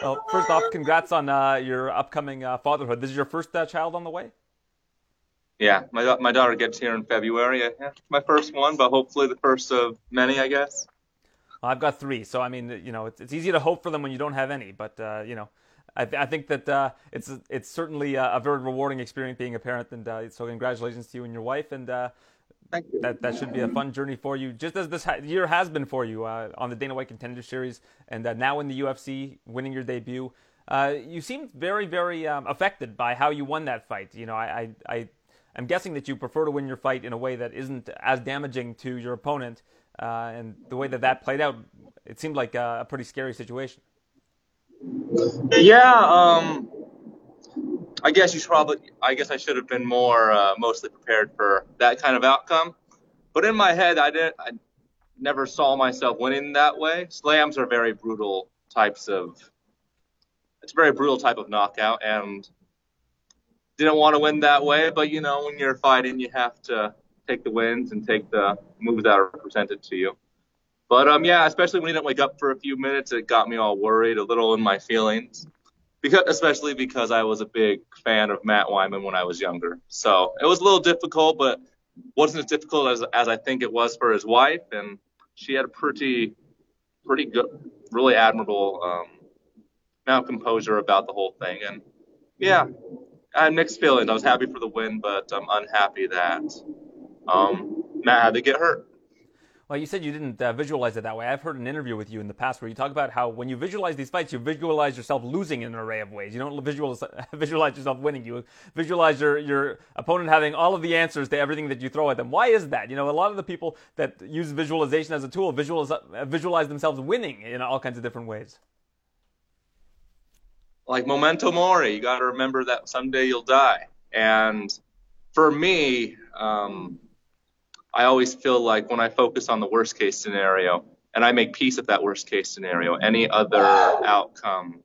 well, first off, congrats on uh, your upcoming uh, fatherhood. This is your first uh, child on the way. Yeah, my my daughter gets here in February. Yeah, my first one, but hopefully the first of many, I guess. Well, I've got three, so I mean, you know, it's, it's easy to hope for them when you don't have any. But uh, you know, I, th- I, think that uh, it's it's certainly a, a, very rewarding experience being a parent, and uh, so congratulations to you and your wife, and uh, that that should be a fun journey for you, just as this ha- year has been for you uh, on the Dana White Contender Series, and uh, now in the UFC, winning your debut. Uh, you seemed very, very um, affected by how you won that fight. You know, I, I, I, am guessing that you prefer to win your fight in a way that isn't as damaging to your opponent, uh, and the way that that played out, it seemed like a, a pretty scary situation. Yeah, um, I guess you should probably. I guess I should have been more uh, mostly prepared for that kind of outcome. But in my head, I didn't. I never saw myself winning that way. Slams are very brutal types of. It's a very brutal type of knockout, and didn't want to win that way. But you know, when you're fighting, you have to take the wins and take the moves that are presented to you. But um, yeah, especially when he didn't wake up for a few minutes, it got me all worried, a little in my feelings because especially because I was a big fan of Matt Wiman when I was younger. So it was a little difficult, but wasn't as difficult as as I think it was for his wife, and she had a pretty pretty good, really admirable um, amount of composure about the whole thing. And yeah, I had mixed feelings. I was happy for the win, but I'm unhappy that um, Matt had to get hurt. Well, you said you didn't uh, visualize it that way. I've heard an interview with you in the past where you talk about how when you visualize these fights, you visualize yourself losing in an array of ways. You don't visualize, visualize yourself winning. You visualize your, your opponent having all of the answers to everything that you throw at them. Why is that? You know, a lot of the people that use visualization as a tool visualize, visualize themselves winning in all kinds of different ways. Like memento mori, you got to remember that someday you'll die. And for me, um, I always feel like when I focus on the worst case scenario and I make peace with that worst case scenario, any other outcome,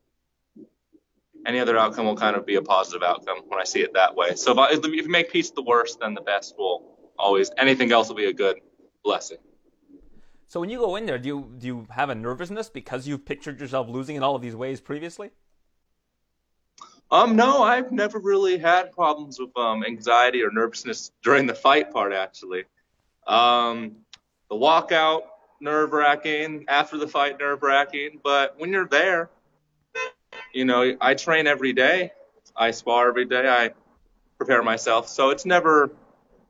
any other outcome will kind of be a positive outcome when I see it that way. So if, I, if you make peace with the worst, then the best will always, anything else will be a good blessing. So when you go in there, do you do you have a nervousness because you've pictured yourself losing in all of these ways previously? Um, no, I've never really had problems with um, anxiety or nervousness during the fight part. Actually, um, the walkout, nerve wracking. After the fight, nerve wracking. But when you're there, you know, I train every day. I spar every day. I prepare myself. So it's never,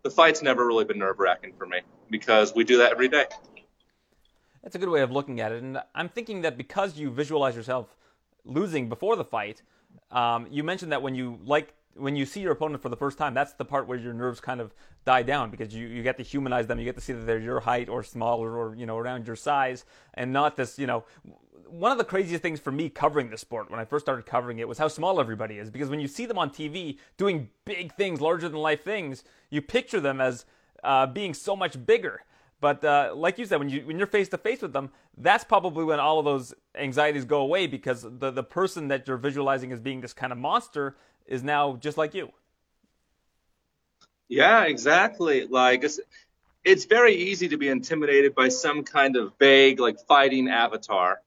the fight's never really been nerve wracking for me because we do that every day. That's a good way of looking at it. And I'm thinking that because you visualize yourself losing before the fight, um, you mentioned that when you like when you see your opponent for the first time, that's the part where your nerves kind of die down because you, you get to humanize them. You get to see that they're your height or smaller or, you know, around your size and not this, you know, one of the craziest things for me covering the sport when I first started covering it was how small everybody is because when you see them on TV doing big things, larger than life things, you picture them as uh, being so much bigger. But uh, like you said, when you when you're face to face with them, that's probably when all of those anxieties go away because the the person that you're visualizing as being this kind of monster is now just like you. Yeah, exactly. Like it's, it's very easy to be intimidated by some kind of vague like fighting avatar.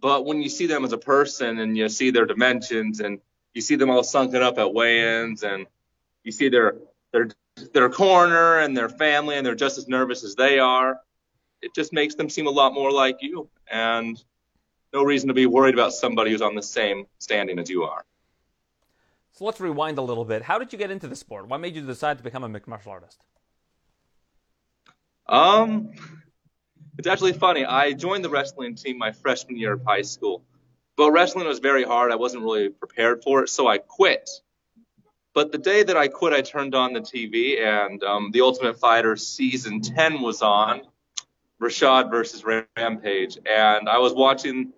But when you see them as a person and you see their dimensions and you see them all sunken up at weigh-ins and you see their their their corner and their family and they're just as nervous as they are, it just makes them seem a lot more like you and no reason to be worried about somebody who's on the same standing as you are. So let's rewind a little bit. How did you get into the sport? What made you decide to become a mixed martial artist? Um, it's actually funny. I joined the wrestling team my freshman year of high school, but wrestling was very hard. I wasn't really prepared for it, so I quit. But the day that I quit, I turned on the TV, and um, The Ultimate Fighter season 10 was on, Rashad versus Rampage, and I was watching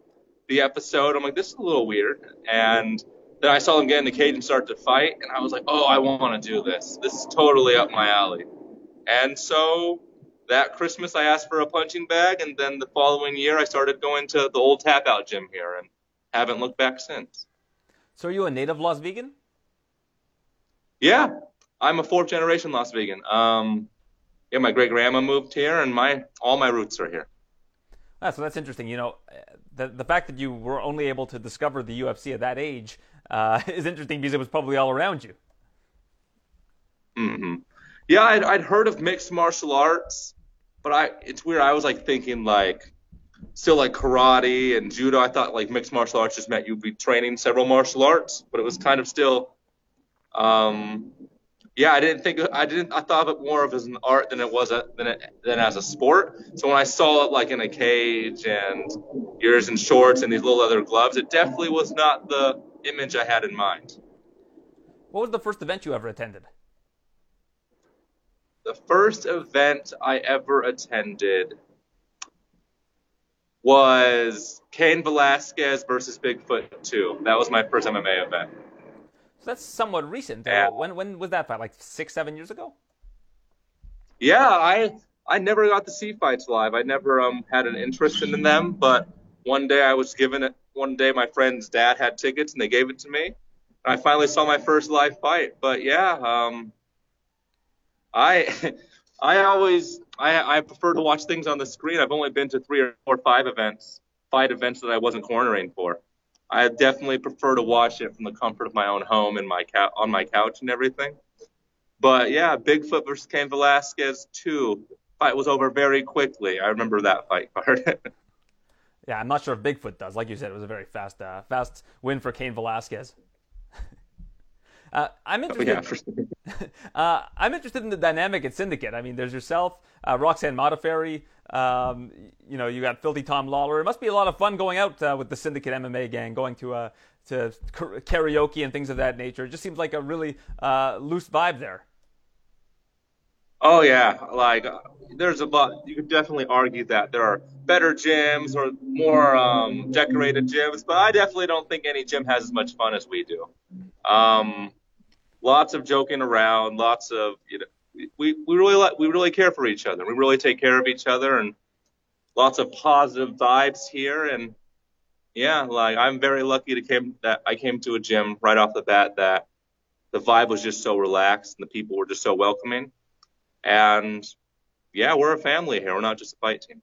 the episode. I'm like, this is a little weird, and then I saw them get in the cage and start to fight, and I was like, oh, I want to do this. This is totally up my alley. And so that Christmas, I asked for a punching bag, and then the following year, I started going to the old tap out gym here, and haven't looked back since. So are you a native Las Vegan? Yeah, I'm a fourth generation Las Vegan. Um, yeah, my great grandma moved here, and my all my roots are here. Ah, so that's interesting. You know, the the fact that you were only able to discover the UFC at that age uh, is interesting because it was probably all around you. hmm Yeah, I'd, I'd heard of mixed martial arts, but I it's weird. I was like thinking like still like karate and judo. I thought like mixed martial arts just meant you'd be training several martial arts, but it was kind of still. Um, yeah, I didn't think I didn't I thought of it more of as an art than it was a, than it, than as a sport. So when I saw it like in a cage and yours in shorts and these little leather gloves, it definitely was not the image I had in mind. What was the first event you ever attended? The first event I ever attended was Cain Velasquez versus Bigfoot 2. That was my first MMA event. So that's somewhat recent. Yeah. when when was that fight? Like six, seven years ago? Yeah, I I never got to see fights live. I never um had an interest in them, but one day I was given. One day my friend's dad had tickets and they gave it to me. And I finally saw my first live fight. But yeah, um, I I always I I prefer to watch things on the screen. I've only been to three or four, five events, fight events that I wasn't cornering for. I definitely prefer to watch it from the comfort of my own home and my cou- on my couch and everything. But yeah, Bigfoot versus Cain Velasquez two fight was over very quickly. I remember that fight card. Yeah, I'm not sure if Bigfoot does. Like you said, it was a very fast, uh, fast win for Cain Velasquez. uh, I'm interested. yeah, for sure. Uh, I'm interested in the dynamic at Syndicate. I mean, there's yourself, uh, Roxanne Modafferi. Um, you know, you got Filthy Tom Lawler. It must be a lot of fun going out uh, with the Syndicate MMA gang, going to uh, to karaoke and things of that nature. It just seems like a really uh, loose vibe there. Oh yeah, like uh, there's a lot. You could definitely argue that there are better gyms or more um, decorated gyms, but I definitely don't think any gym has as much fun as we do. Um, lots of joking around, lots of you know, we we really like we really care for each other. We really take care of each other, and lots of positive vibes here. And yeah, like I'm very lucky to came that I came to a gym right off the bat that the vibe was just so relaxed and the people were just so welcoming. And yeah, we're a family here. We're not just a fight team.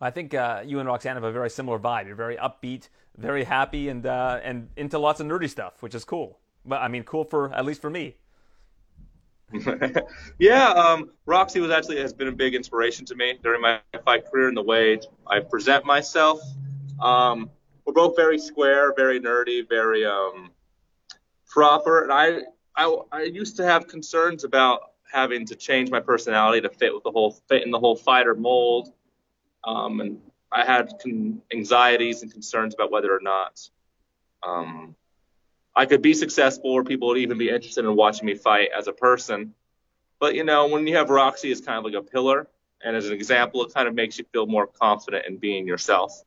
I think uh, you and Roxanne have a very similar vibe. You're very upbeat, very happy, and uh, and into lots of nerdy stuff, which is cool. But I mean, cool for at least for me. yeah, um, Roxy was actually has been a big inspiration to me during my fight career and the way I present myself. Um, we're both very square, very nerdy, very um, proper, and I, I I used to have concerns about having to change my personality to fit with the whole fit in the whole fighter mold, um, and I had con- anxieties and concerns about whether or not um, I could be successful or people would even be interested in watching me fight as a person. But you know, when you have Roxy as kind of like a pillar and as an example, it kind of makes you feel more confident in being yourself.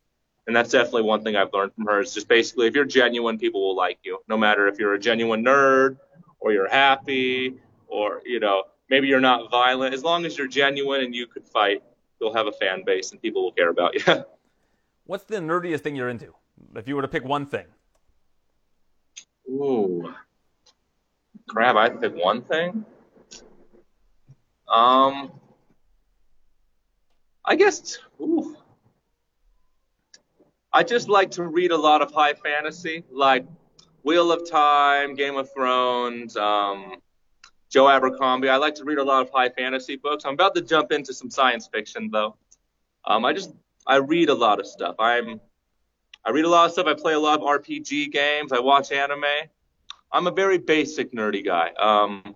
And that's definitely one thing I've learned from her is just basically if you're genuine, people will like you. No matter if you're a genuine nerd or you're happy or, you know, maybe you're not violent. As long as you're genuine and you could fight, you'll have a fan base and people will care about you. What's the nerdiest thing you're into? If you were to pick one thing. Ooh. Crap, I pick one thing. Um, I guess. Ooh. I just like to read a lot of high fantasy, like Wheel of Time, Game of Thrones, um, Joe Abercrombie. I like to read a lot of high fantasy books. I'm about to jump into some science fiction though. Um, I just I read a lot of stuff. I'm I read a lot of stuff. I play a lot of RPG games. I watch anime. I'm a very basic nerdy guy. Um,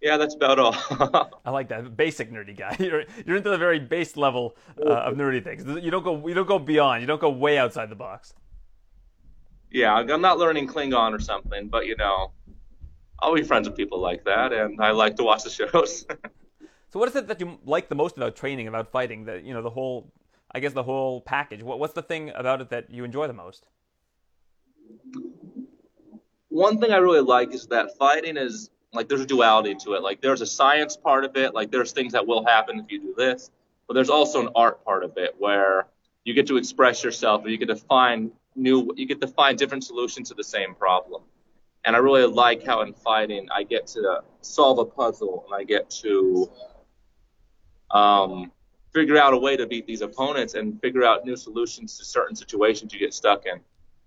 yeah, that's about all. I like that basic nerdy guy. You're you're into the very base level uh, of nerdy things. You don't go you don't go beyond. You don't go way outside the box. Yeah, I'm not learning Klingon or something, but you know, I'll be friends with people like that, and I like to watch the shows. so, what is it that you like the most about training, about fighting? That you know, the whole, I guess, the whole package. What, what's the thing about it that you enjoy the most? One thing I really like is that fighting is like there's a duality to it. Like there's a science part of it. Like there's things that will happen if you do this, but there's also an art part of it where you get to express yourself, or you get to find new, you get to find different solutions to the same problem. And I really like how in fighting I get to solve a puzzle and I get to um, figure out a way to beat these opponents and figure out new solutions to certain situations you get stuck in.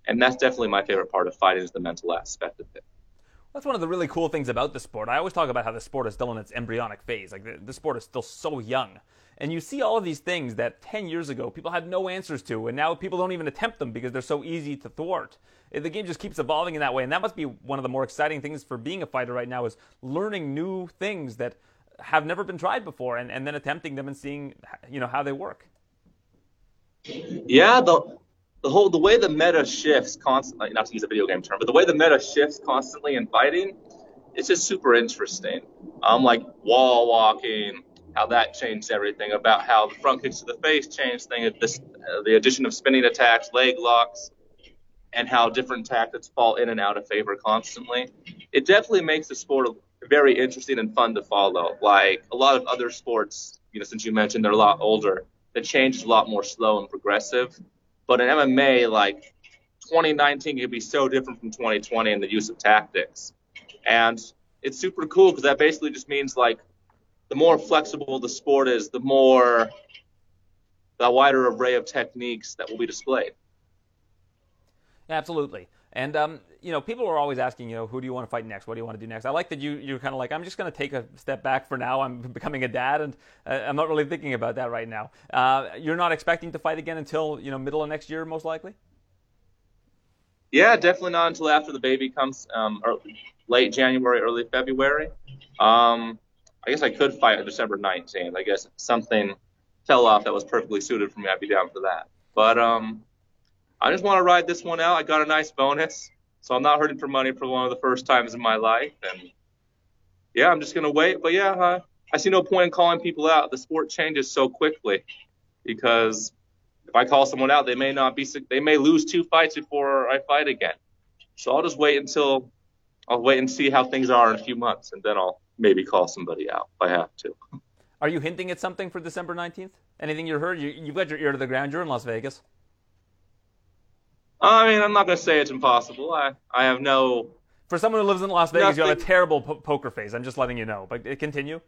And that's definitely my favorite part of fighting is the mental aspect of it. That's one of the really cool things about the sport. I always talk about how the sport is still in its embryonic phase. Like the, the sport is still so young. And you see all of these things that 10 years ago people had no answers to, and now people don't even attempt them because they're so easy to thwart. The game just keeps evolving in that way, and that must be one of the more exciting things for being a fighter right now is learning new things that have never been tried before and, and then attempting them and seeing you know how they work. Yeah, the the whole the way the meta shifts constantly not to use a video game term but the way the meta shifts constantly in fighting it's just super interesting um like wall walking how that changed everything about how the front kicks to the face changed things uh, the addition of spinning attacks leg locks and how different tactics fall in and out of favor constantly. It definitely makes the sport very interesting and fun to follow. Like a lot of other sports you know since you mentioned they're a lot older the change is a lot more slow and progressive. But in MMA, like 2019 could be so different from 2020 in the use of tactics. And it's super cool because that basically just means like the more flexible the sport is, the more the wider array of techniques that will be displayed. Absolutely. And um, you know, people are always asking, you know, who do you want to fight next? What do you want to do next? I like that you you're kind of like, I'm just going to take a step back for now. I'm becoming a dad, and uh, I'm not really thinking about that right now. Uh, you're not expecting to fight again until you know middle of next year, most likely. Yeah, definitely not until after the baby comes, um, early, late January, early February. Um, I guess I could fight on December 19th. I guess something fell off that was perfectly suited for me. I'd be down for that. But um, I just want to ride this one out. I got a nice bonus, so I'm not hurting for money for one of the first times in my life. And yeah, I'm just gonna wait. But yeah, uh, I see no point in calling people out. The sport changes so quickly because if I call someone out, they may not be they may lose two fights before I fight again. So I'll just wait until I'll wait and see how things are in a few months, and then I'll maybe call somebody out if I have to. Are you hinting at something for December 19th? Anything you heard? You, you've got your ear to the ground. You're in Las Vegas. I mean, I'm not going to say it's impossible. I, I have no. For someone who lives in Las Vegas, nothing... you have a terrible po- poker face. I'm just letting you know. But uh, continue.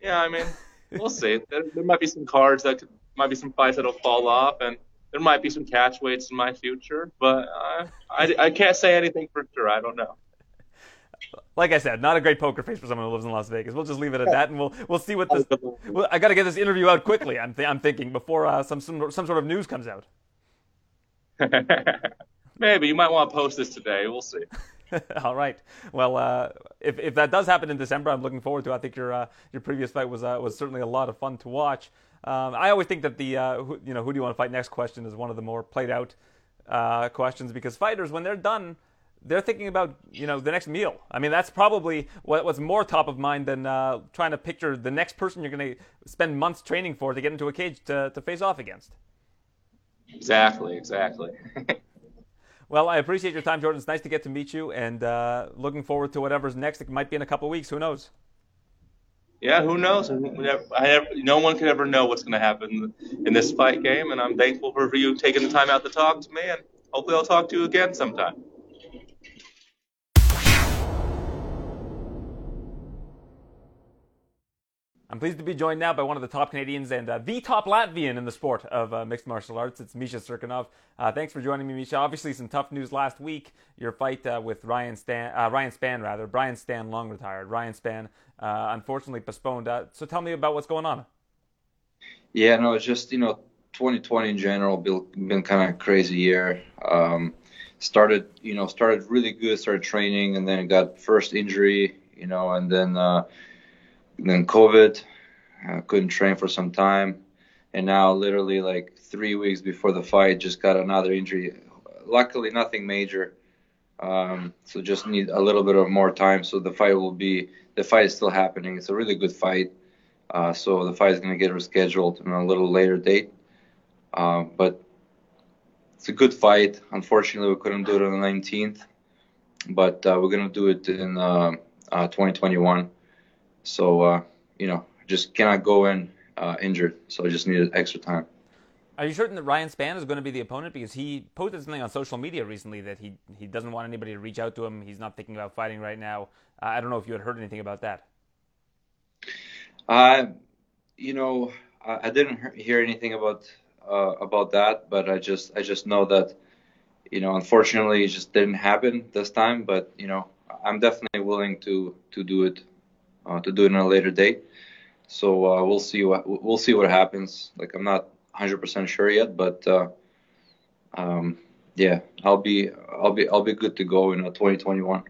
Yeah, I mean, we'll see. There, there, might be some cards that could, might be some fights that'll fall off, and there might be some catch weights in my future. But uh, I, I can't say anything for sure. I don't know. Like I said, not a great poker face for someone who lives in Las Vegas. We'll just leave it at that, and we'll we'll see what this. Well, I got to get this interview out quickly. I'm th- I'm thinking before uh, some, some some sort of news comes out. Maybe you might want to post this today. We'll see. All right. Well, uh, if if that does happen in December, I'm looking forward to. it. I think your uh, your previous fight was uh, was certainly a lot of fun to watch. Um, I always think that the uh, who, you know who do you want to fight next question is one of the more played out uh, questions because fighters when they're done. They're thinking about you know the next meal. I mean that's probably what, what's more top of mind than uh, trying to picture the next person you're going to spend months training for to get into a cage to, to face off against. Exactly, exactly. well, I appreciate your time, Jordan. It's nice to get to meet you, and uh, looking forward to whatever's next. It might be in a couple of weeks. Who knows? Yeah, who knows? I no one can ever know what's going to happen in this fight game, and I'm thankful for you taking the time out to talk to me, and hopefully I'll talk to you again sometime. I'm pleased to be joined now by one of the top Canadians and uh, the top Latvian in the sport of uh, mixed martial arts. It's Misha Cirkunov. Uh, thanks for joining me, Misha. Obviously, some tough news last week. Your fight uh, with Ryan Stan, uh, Ryan Spann, rather Brian Stann, long retired. Ryan Spann, uh, unfortunately postponed. so tell me about what's going on. Yeah, no, it's just you know 2020 in general been, been kind of crazy year. Um, started, you know, started really good, started training, and then got first injury, you know, and then then COVID, uh, couldn't train for some time, and now literally like three weeks before the fight, just got another injury. Luckily, nothing major. Um, so just need a little bit of more time. So the fight will be the fight is still happening. It's a really good fight. Uh, so the fight is going to get rescheduled on a little later date. Uh, but it's a good fight. Unfortunately, we couldn't do it on the 19th, but uh, we're going to do it in uh, uh, 2021. So uh, you know, just cannot go in injured. So I just needed extra time. Are you certain that Ryan Spann is going to be the opponent? Because he posted something on social media recently that he he doesn't want anybody to reach out to him. He's not thinking about fighting right now. Uh, I don't know if you had heard anything about that. Uh, you know, I, I didn't hear anything about uh, about that, but I just I just know that you know unfortunately it just didn't happen this time. But you know, I'm definitely willing to to do it uh, to do it on a later date. So uh, we'll see what we'll see what happens. Like I'm not 100% sure yet, but uh, um, yeah, I'll be I'll be I'll be good to go in uh, 2021.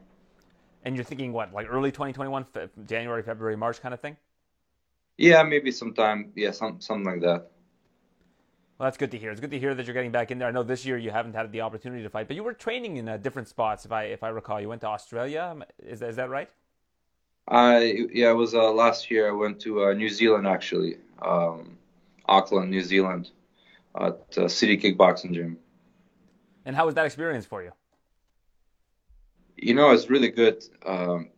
And you're thinking what, like early 2021, January, February, March kind of thing? Yeah, maybe sometime. Yeah, some something like that. Well, that's good to hear. It's good to hear that you're getting back in there. I know this year you haven't had the opportunity to fight, but you were training in uh, different spots. If I if I recall, you went to Australia. Is is that right? I yeah, it was uh, last year. I went to uh, New Zealand actually. Um, Auckland, New Zealand, at uh, City Kickboxing Gym. And how was that experience for you? You know, it's really good. Um,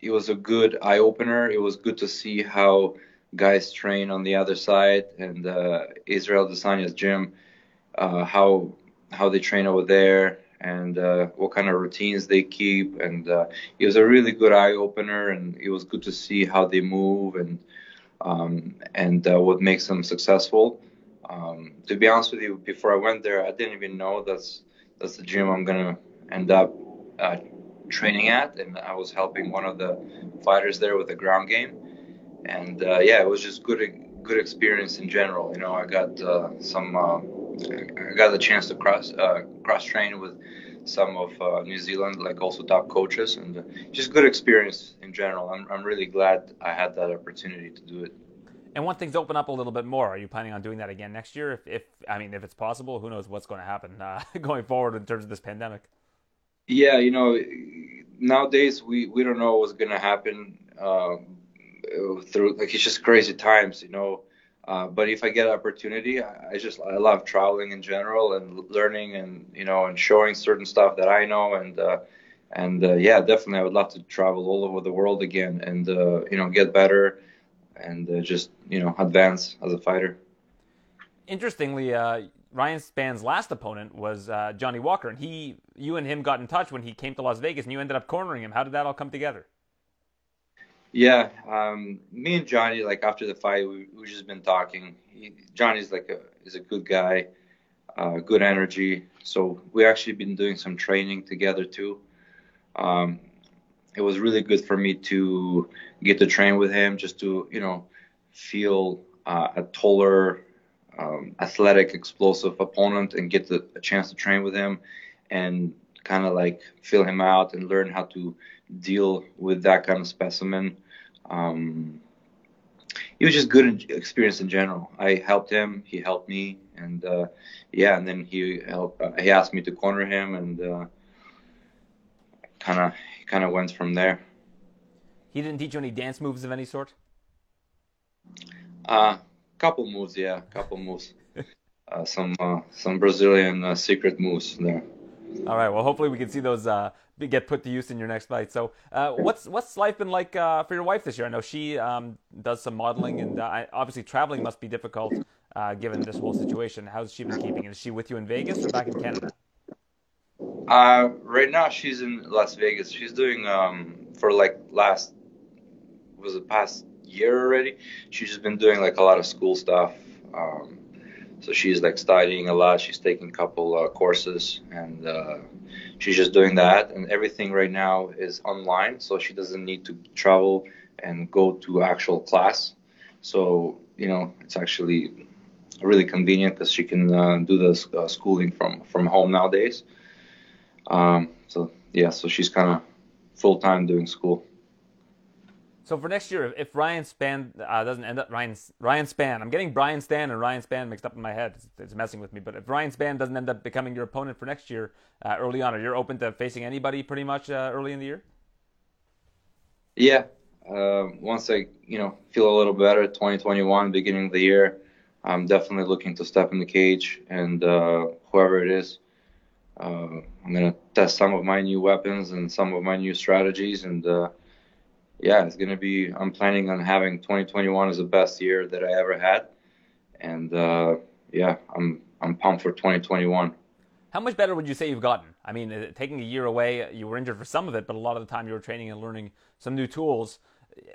it was a good eye opener. It was good to see how guys train on the other side and uh, Israel Adesanya's gym, uh, how how they train over there and uh, what kind of routines they keep. And uh, it was a really good eye opener, and it was good to see how they move and um, and uh, what makes them successful. Um, to be honest with you, before I went there, I didn't even know that's that's the gym I'm gonna end up uh, training at, and I was helping one of the fighters there with the ground game, and uh, yeah, it was just good good experience in general. You know, I got uh, some I got the chance to cross uh, cross train with some of uh, New Zealand, like also top coaches, and just good experience in general. I'm I'm really glad I had that opportunity to do it. And once things open up a little bit more, are you planning on doing that again next year? If, if I mean, if it's possible, who knows what's going to happen uh, going forward in terms of this pandemic? Yeah, you know, nowadays we we don't know what's going to happen uh, through like it's just crazy times, you know. Uh, but if I get opportunity, I, I just I love traveling in general and learning and you know and showing certain stuff that I know and uh, and uh, yeah, definitely I would love to travel all over the world again and uh, you know get better and uh, just you know advance as a fighter. Interestingly, Ryan Spann's last opponent was Johnny Walker, and he you and him got in touch when he came to Las Vegas, and you ended up cornering him. How did that all come together? Yeah, um, me and Johnny, like after the fight, we we just been talking. He, Johnny's like a is a good guy, uh, good energy. So we actually been doing some training together too. Um, it was really good for me to get to train with him, just to you know feel uh, a taller, um, athletic, explosive opponent, and get the, a chance to train with him, and kind of like feel him out and learn how to deal with that kind of specimen. Um, it was just good experience in general. I helped him, he helped me, and uh, yeah, and then he helped. Uh, he asked me to corner him, and kind of kind of went from there. He didn't teach you any dance moves of any sort. A uh, couple moves, yeah, couple moves. Uh, some uh, some Brazilian uh, secret moves there. All right. Well, hopefully we can see those uh, get put to use in your next fight. So, uh, what's what's life been like uh, for your wife this year? I know she um, does some modeling, and uh, obviously traveling must be difficult uh, given this whole situation. How's she been keeping? Is she with you in Vegas or back in Canada? Uh, right now she's in Las Vegas. She's doing um, for like last was the past year already. She's just been doing like a lot of school stuff. Um, so she's like studying a lot. She's taking a couple uh, courses and uh, she's just doing that. And everything right now is online, so she doesn't need to travel and go to actual class. So you know, it's actually really convenient because she can uh, do the uh, schooling from from home nowadays. Um, so yeah, so she's kind of full time doing school. So for next year, if Ryan Spann uh, doesn't end up Ryan Ryan Spann, I'm getting Brian Stann and Ryan Spann mixed up in my head. It's, it's messing with me. But if Ryan Spann doesn't end up becoming your opponent for next year uh, early on, are you open to facing anybody pretty much uh, early in the year? Yeah. Um, once I you know feel a little better, 2021 beginning of the year, I'm definitely looking to step in the cage and uh, whoever it is. Uh, I'm gonna test some of my new weapons and some of my new strategies and uh, yeah, it's gonna be. I'm planning on having 2021 as the best year that I ever had, and uh, yeah, I'm I'm pumped for 2021. How much better would you say you've gotten? I mean, uh, taking a year away, you were injured for some of it, but a lot of the time you were training and learning some new tools.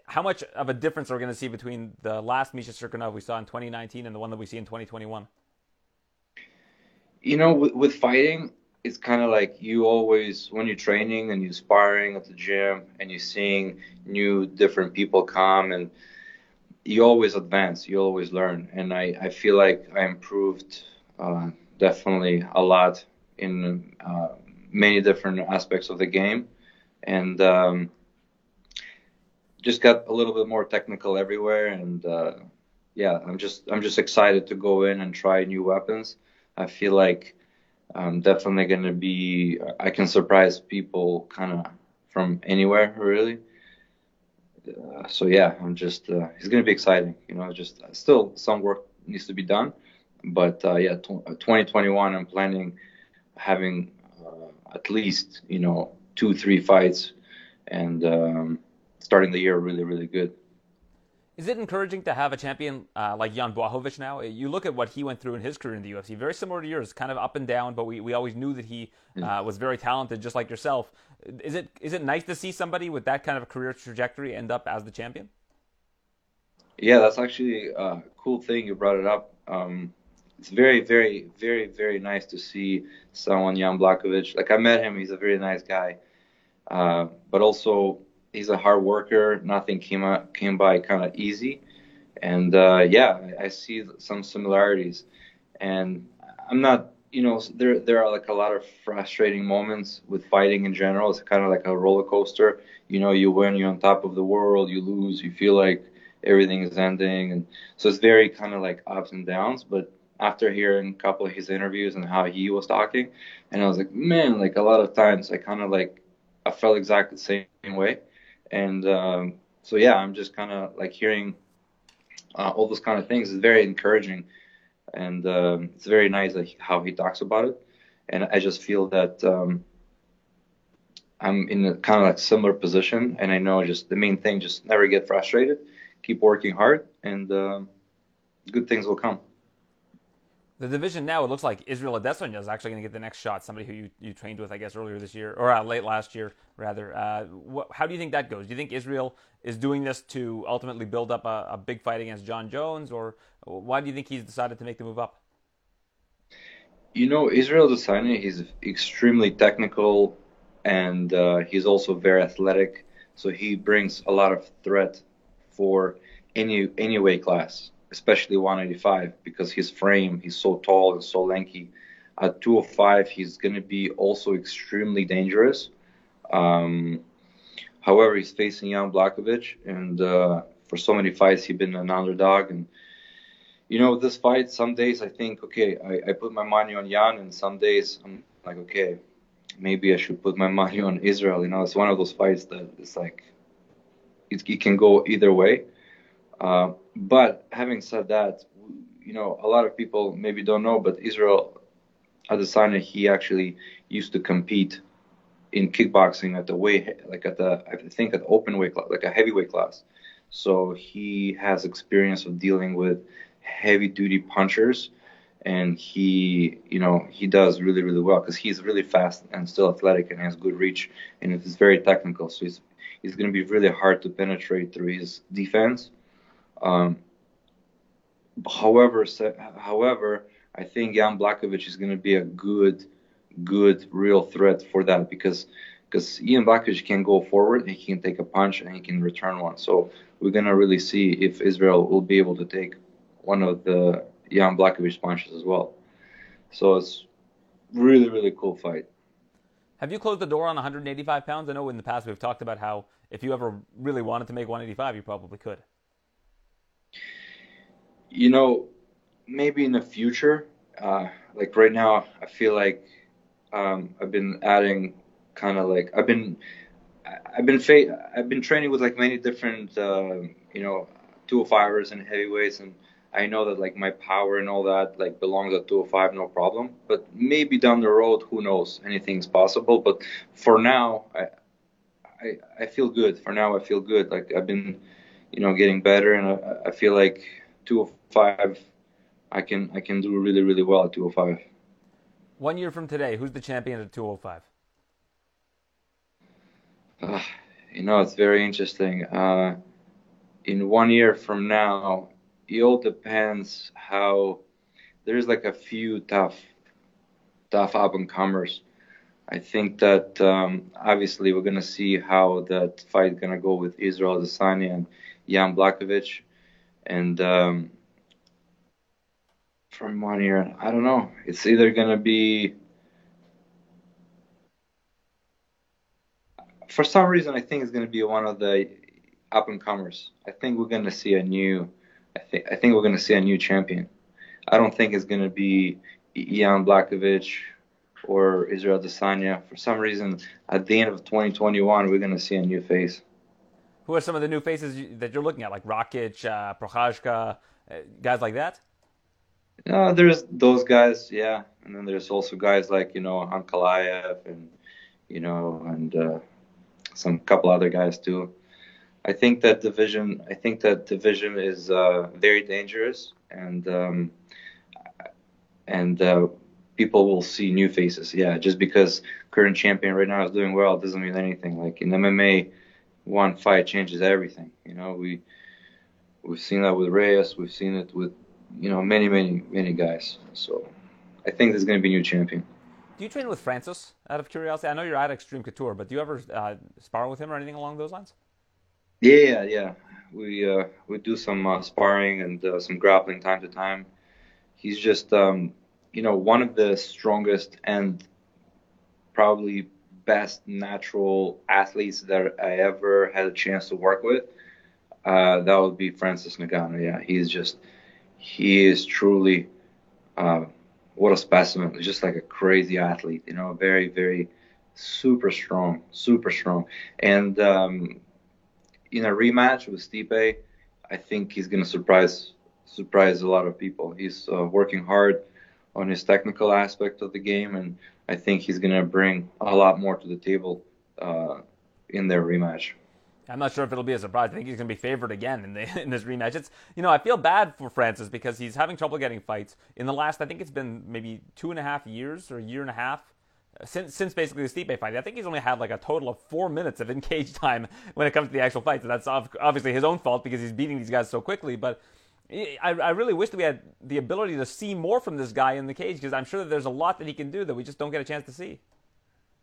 How much of a difference are we going to see between the last Misha Cirkunov we saw in 2019 and the one that we see in 2021? You know, with, with fighting, it's kind of like you always when you're training and you're sparring at the gym and you're seeing new different people come and you always advance you always learn. And i, I feel like i improved uh, definitely a lot in uh, many different aspects of the game. And um, just got a little bit more technical everywhere and uh, yeah i'm just i'm just excited to go in and try new weapons. I feel like I'm definitely going to be, I can surprise people kind of from anywhere, really. Uh, so yeah, I'm just, uh, it's going to be exciting. You know, just uh, still some work needs to be done. But uh, yeah, t- 2021, I'm planning having uh, at least, you know, two, three fights and um, starting the year really, really good. Is it encouraging to have a champion uh, like Jan Blachowicz now? You look at what he went through in his career in the UFC, very similar to yours, kind of up and down, but we, we always knew that he uh, was very talented, just like yourself. Is it is it nice to see somebody with that kind of a career trajectory end up as the champion? Yeah, that's actually a cool thing you brought it up. Um, it's very, very, very, very nice to see someone Jan Blachowicz. Like I met him, he's a very nice guy, uh, but also he's a hard worker. Nothing came out, came by kind of easy, and uh, yeah, I, see some similarities. And I'm not, you know, there there are like a lot of frustrating moments with fighting in general. It's kind of like a roller coaster. You know, you win, you're on top of the world. You lose, you feel like everything is ending, and so it's very kind of like ups and downs. But after hearing a couple of his interviews and how he was talking, and I was like, man, like a lot of times I kind of like I felt exactly the same way and um, so yeah, I'm just kind of like hearing uh, all those kind of things is very encouraging, and um, it's very nice like, how he talks about it, and I just feel that um, I'm in a kind of like similar position, and I know just the main thing, just never get frustrated, keep working hard, and um, good things will come the division now, it looks like Israel Adesanya is actually going to get the next shot. Somebody who you, you trained with, I guess, earlier this year or uh, late last year, rather. Uh, what, how do you think that goes? Do you think Israel is doing this to ultimately build up a, a, big fight against Jon Jones, or why do you think he's decided to make the move up? You know, Israel Adesanya, he's extremely technical, and uh, he's also very athletic. So he brings a lot of threat for any any weight class especially 185 because his frame, he's so tall and so lanky. At 205, he's going to be also extremely dangerous. Um, however, he's facing Jan Blachowicz, and uh, for so many fights, he's been an underdog. And you know, this fight, some days I think, okay, I, I put my money on Jan, and some days I'm like, okay, maybe I should put my money on Israel. You know, it's one of those fights that it's like it, it can go either way. Uh, but having said that, you know, a lot of people maybe don't know, but Israel Adesanya, he actually used to compete in kickboxing at the way, like at the, I think at the open weight, class, like a heavyweight class. So he has experience of dealing with heavy duty punchers and he, you know, he does really, really well because he's really fast and still athletic and has good reach and it's very technical. So he's, he's going to be really hard to penetrate through his defense. Um, however, however, I think Jan Blachowicz is going to be a good, good, real threat for that because because Jan Blachowicz can go forward, he can take a punch, and he can return one. So we're going to really see if Israel will be able to take one of the Jan Blachowicz punches as well. So it's really, really cool fight. Have you closed the door on 185 pounds? I know in the past we've talked about how if you ever really wanted to make 185, you probably could. You know, maybe in the future. Uh, like right now, I feel like um, I've been adding kind of like I've been I've been fa- I've been training with like many different uh, you know 205ers and heavyweights and I know that like my power and all that like belongs at 205, no problem. But maybe down the road, who knows? Anything's possible. But for now, I, I, I feel good. For now, I feel good. Like I've been, you know, getting better, and I, I feel like 205, I can I can do really really well at 205. One year from today, who's the champion at 205? Uh, you know, it's very interesting. Uh, in one year from now, it all depends how there's like a few tough tough up and comers. I think that um, obviously we're gonna see how that fight gonna go with Israel Adesanya and Jan Blachowicz, and um, from one year, I don't know. It's either gonna be for some reason I think it's gonna be one of the up and comers. I think we're gonna see a new I think I think we're going to see a new champion. I don't think it's going to be Jan Blachowicz or Israel Adesanya. For some reason, at the end of 2021, we're going to see a new face. Who are some of the new faces that you're looking at, like Rakic, uh, Prochazka, uh, guys like that? Uh, there's those guys, yeah, and then there's also guys like you know Ankalaev and you know and uh, some couple other guys too. I think that division. I think that division is uh, very dangerous, and um, and uh, people will see new faces. Yeah, just because current champion right now is doing well doesn't mean anything. Like in MMA, one fight changes everything. You know, we we've seen that with Reyes. We've seen it with you know many many many guys. So I think there's going to be a new champion. Do you train with Francis? Out of curiosity, I know you're at Extreme Couture, but do you ever uh, spar with him or anything along those lines? Yeah, yeah. We uh, we do some uh, sparring and uh, some grappling time to time. He's just um, you know one of the strongest and probably best natural athletes that I ever had a chance to work with. Uh, that would be Francis Ngannou. Yeah, he's just he is truly uh, what a specimen. Just like a crazy athlete. You know, very very super strong, super strong, and um, in a rematch with Stipe, I think he's going to surprise surprise a lot of people. He's uh, working hard on his technical aspect of the game, and I think he's going to bring a lot more to the table uh, in their rematch. I'm not sure if it'll be a surprise. I think he's going to be favored again in, the, in this rematch. It's you know I feel bad for Francis because he's having trouble getting fights. In the last, I think it's been maybe two and a half years or a year and a half since since basically the Stipe fight. I think he's only had like a total of four minutes of in cage time when it comes to the actual fights, and that's obviously his own fault because he's beating these guys so quickly. But I, I really wish that we had the ability to see more from this guy in the cage because I'm sure that there's a lot that he can do that we just don't get a chance to see.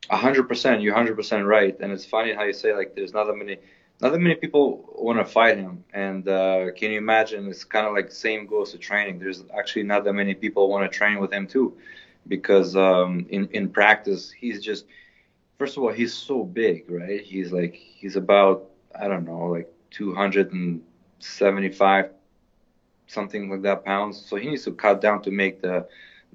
A hundred percent, you're hundred percent right, and it's funny how you say like there's not that many. Not that many people want to fight him, and uh, can you imagine? It's kind of like same goes to training. There's actually not that many people want to train with him too because um, in in practice he's just first of all he's so big, right? He's like he's about I don't know like 275 something like that pounds. So he needs to cut down to make the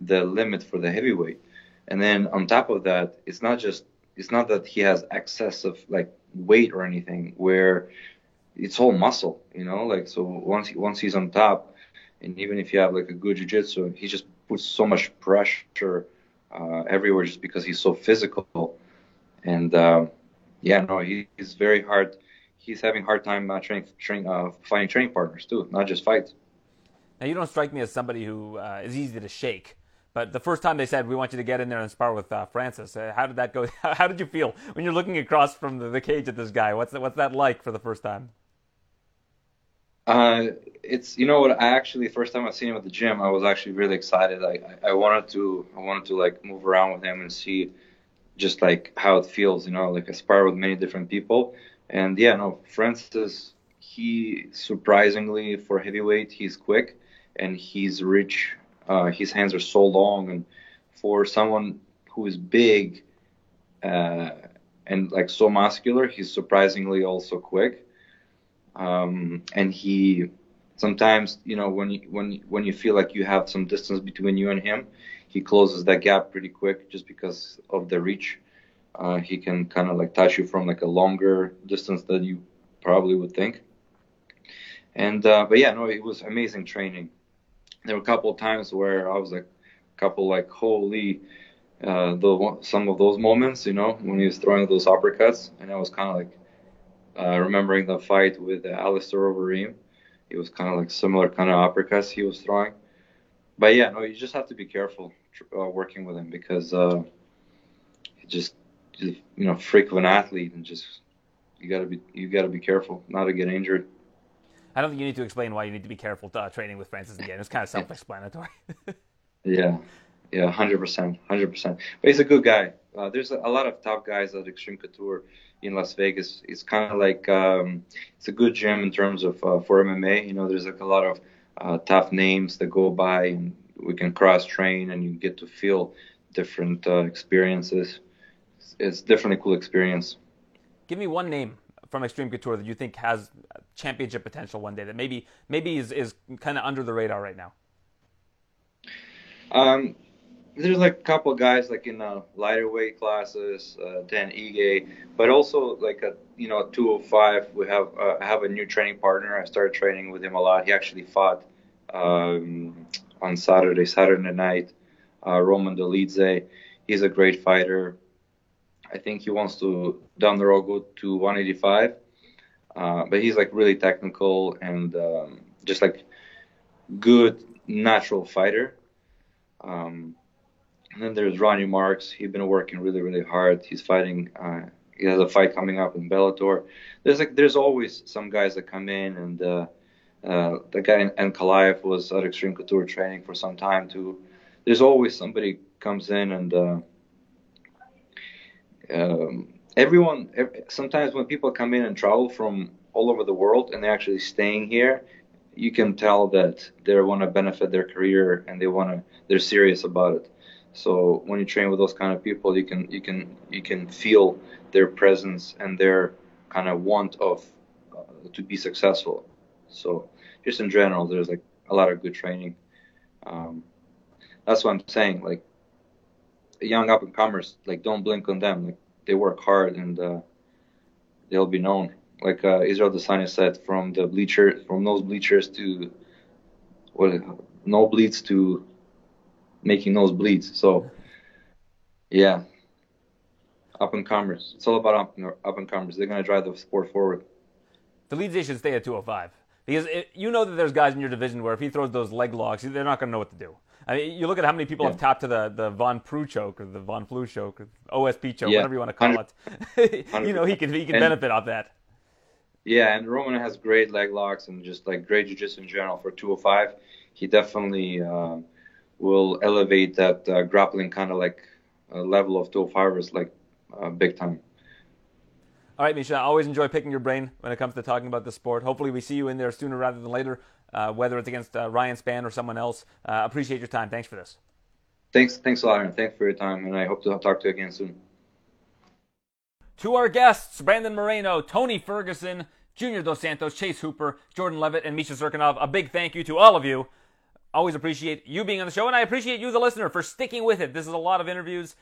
the limit for the heavyweight. And then on top of that, it's not just it's not that he has excess of like weight or anything where it's all muscle, you know, like so once once he's on top and even if you have like a good jiu-jitsu, he just puts so much pressure uh, everywhere just because he's so physical. And uh, yeah, no, he, he's very hard. He's having hard time uh, training, train, uh, finding training partners too, not just fights. Now you don't strike me as somebody who uh, is easy to shake. But the first time they said we want you to get in there and spar with uh, Francis, uh, how did that go? How did you feel when you're looking across from the, the cage at this guy? What's that, what's that like for the first time? Uh, it's you know what I actually first time I seen him at the gym I was actually really excited I, I wanted to I wanted to like move around with him and see just like how it feels you know like spar with many different people and yeah no Francis he surprisingly for heavyweight he's quick and he's rich uh, his hands are so long and for someone who is big uh, and like so muscular. He's surprisingly also quick, um, and he sometimes you know when you, when when you feel like you have some distance between you and him, he closes that gap pretty quick just because of the reach. Uh, he can kind of like touch you from like a longer distance than you probably would think. And uh, but yeah, no, it was amazing training. There were a couple of times where I was like, a couple like holy, uh, the some of those moments, you know, when he was throwing those uppercuts, and I was kind of like uh, remembering the fight with uh, Alistair Overeem. It was kind of like similar kind of uppercuts he was throwing. But yeah, no, you just have to be careful uh, working with him because uh, he just, just, you know, freak of an athlete, and just you gotta be you gotta be careful not to get injured. I don't think you need to explain why you need to be careful uh, training with Francis again. It's kind of self-explanatory. yeah, yeah, hundred percent, hundred percent. But he's a good guy. Uh, there's a, a, lot of top guys at Extreme Couture in Las Vegas. It's kind of like um, it's a good gym in terms of uh, for MMA. You know, there's like a lot of uh, tough names that go by, and we can cross train, and you get to feel different uh, experiences. It's, it's definitely a cool experience. Give me one name from Extreme Couture that you think has championship potential one day that maybe maybe is, is kind of under the radar right now? Um, there's like a couple guys like in the lighter weight classes, uh, Dan Ige, but also like a you know 205. We have uh, I have a new training partner. I started training with him a lot. He actually fought um, on Saturday, Saturday night. Uh, Roman Dolidze. He's a great fighter. I think he wants to down the road go to 185. Uh, but he's like really technical and um, just like good natural fighter. Um, and then there's Ronnie Marks. He's been working really, really hard. He's fighting. Uh, he has a fight coming up in Bellator. There's like there's always some guys that come in, and uh, uh, the guy in, Ankalaev was at Extreme Couture training for some time too. There's always somebody comes in and uh, um, everyone sometimes when people come in and travel from all over the world and they're actually staying here you can tell that they want to benefit their career and they want to they're serious about it. So when you train with those kind of people you can you can you can feel their presence and their kind of want of uh, to be successful. So just in general there's like a lot of good training. Um, that's what i'm saying like young up and comers like don't blink on them like they work hard and uh, they'll be known. Like uh, Israel Adesanya said, from the bleacher, from those bleachers to what no bleeds to making nose bleeds. So yeah, up and comers. It's all about up, up and comers. They're gonna drive the sport forward. The lead should stay at 205 because it, you know that there's guys in your division where if he throws those leg locks, they're not gonna know what to do. I mean, you look at how many people yeah. have tapped to the, the Von Preux choke or the Von Flue choke or OSP choke, yeah. whatever you want to call it. you know, he can he can and, benefit off that. Yeah, and Roman has great leg locks and just like great jiu-jitsu in general for 205. He definitely uh, will elevate that uh, grappling kind of like uh, level of 205ers like uh, big time. All right, Misha, I always enjoy picking your brain when it comes to talking about the sport. Hopefully, we see you in there sooner rather than later uh, whether it's against uh, Ryan Spann or someone else. Uh, appreciate your time. Thanks for this. Thanks, thanks a lot, Aaron. Thanks for your time, and I hope to talk to you again soon. To our guests, Brandon Moreno, Tony Ferguson, Junior Dos Santos, Chase Hooper, Jordan Leavitt, and Misha Cirkunov. A big thank you to all of you. Always appreciate you being on the show, and I appreciate you, the listener, for sticking with it. This is a lot of interviews.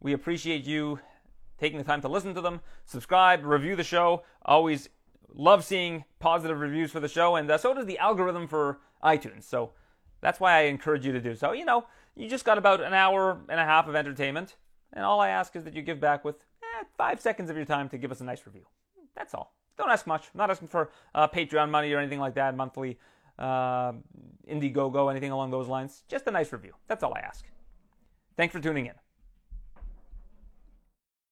We appreciate you taking the time to listen to them. Subscribe, review the show. Always love seeing positive reviews for the show, and uh, so does the algorithm for iTunes. So that's why I encourage you to do so. You know, you just got about an hour and a half of entertainment, and all I ask is that you give back with eh, five seconds of your time to give us a nice review. That's all. Don't ask much. I'm not asking for uh, Patreon money or anything like that, monthly, uh, Indiegogo, anything along those lines. Just a nice review. That's all I ask. Thanks for tuning in.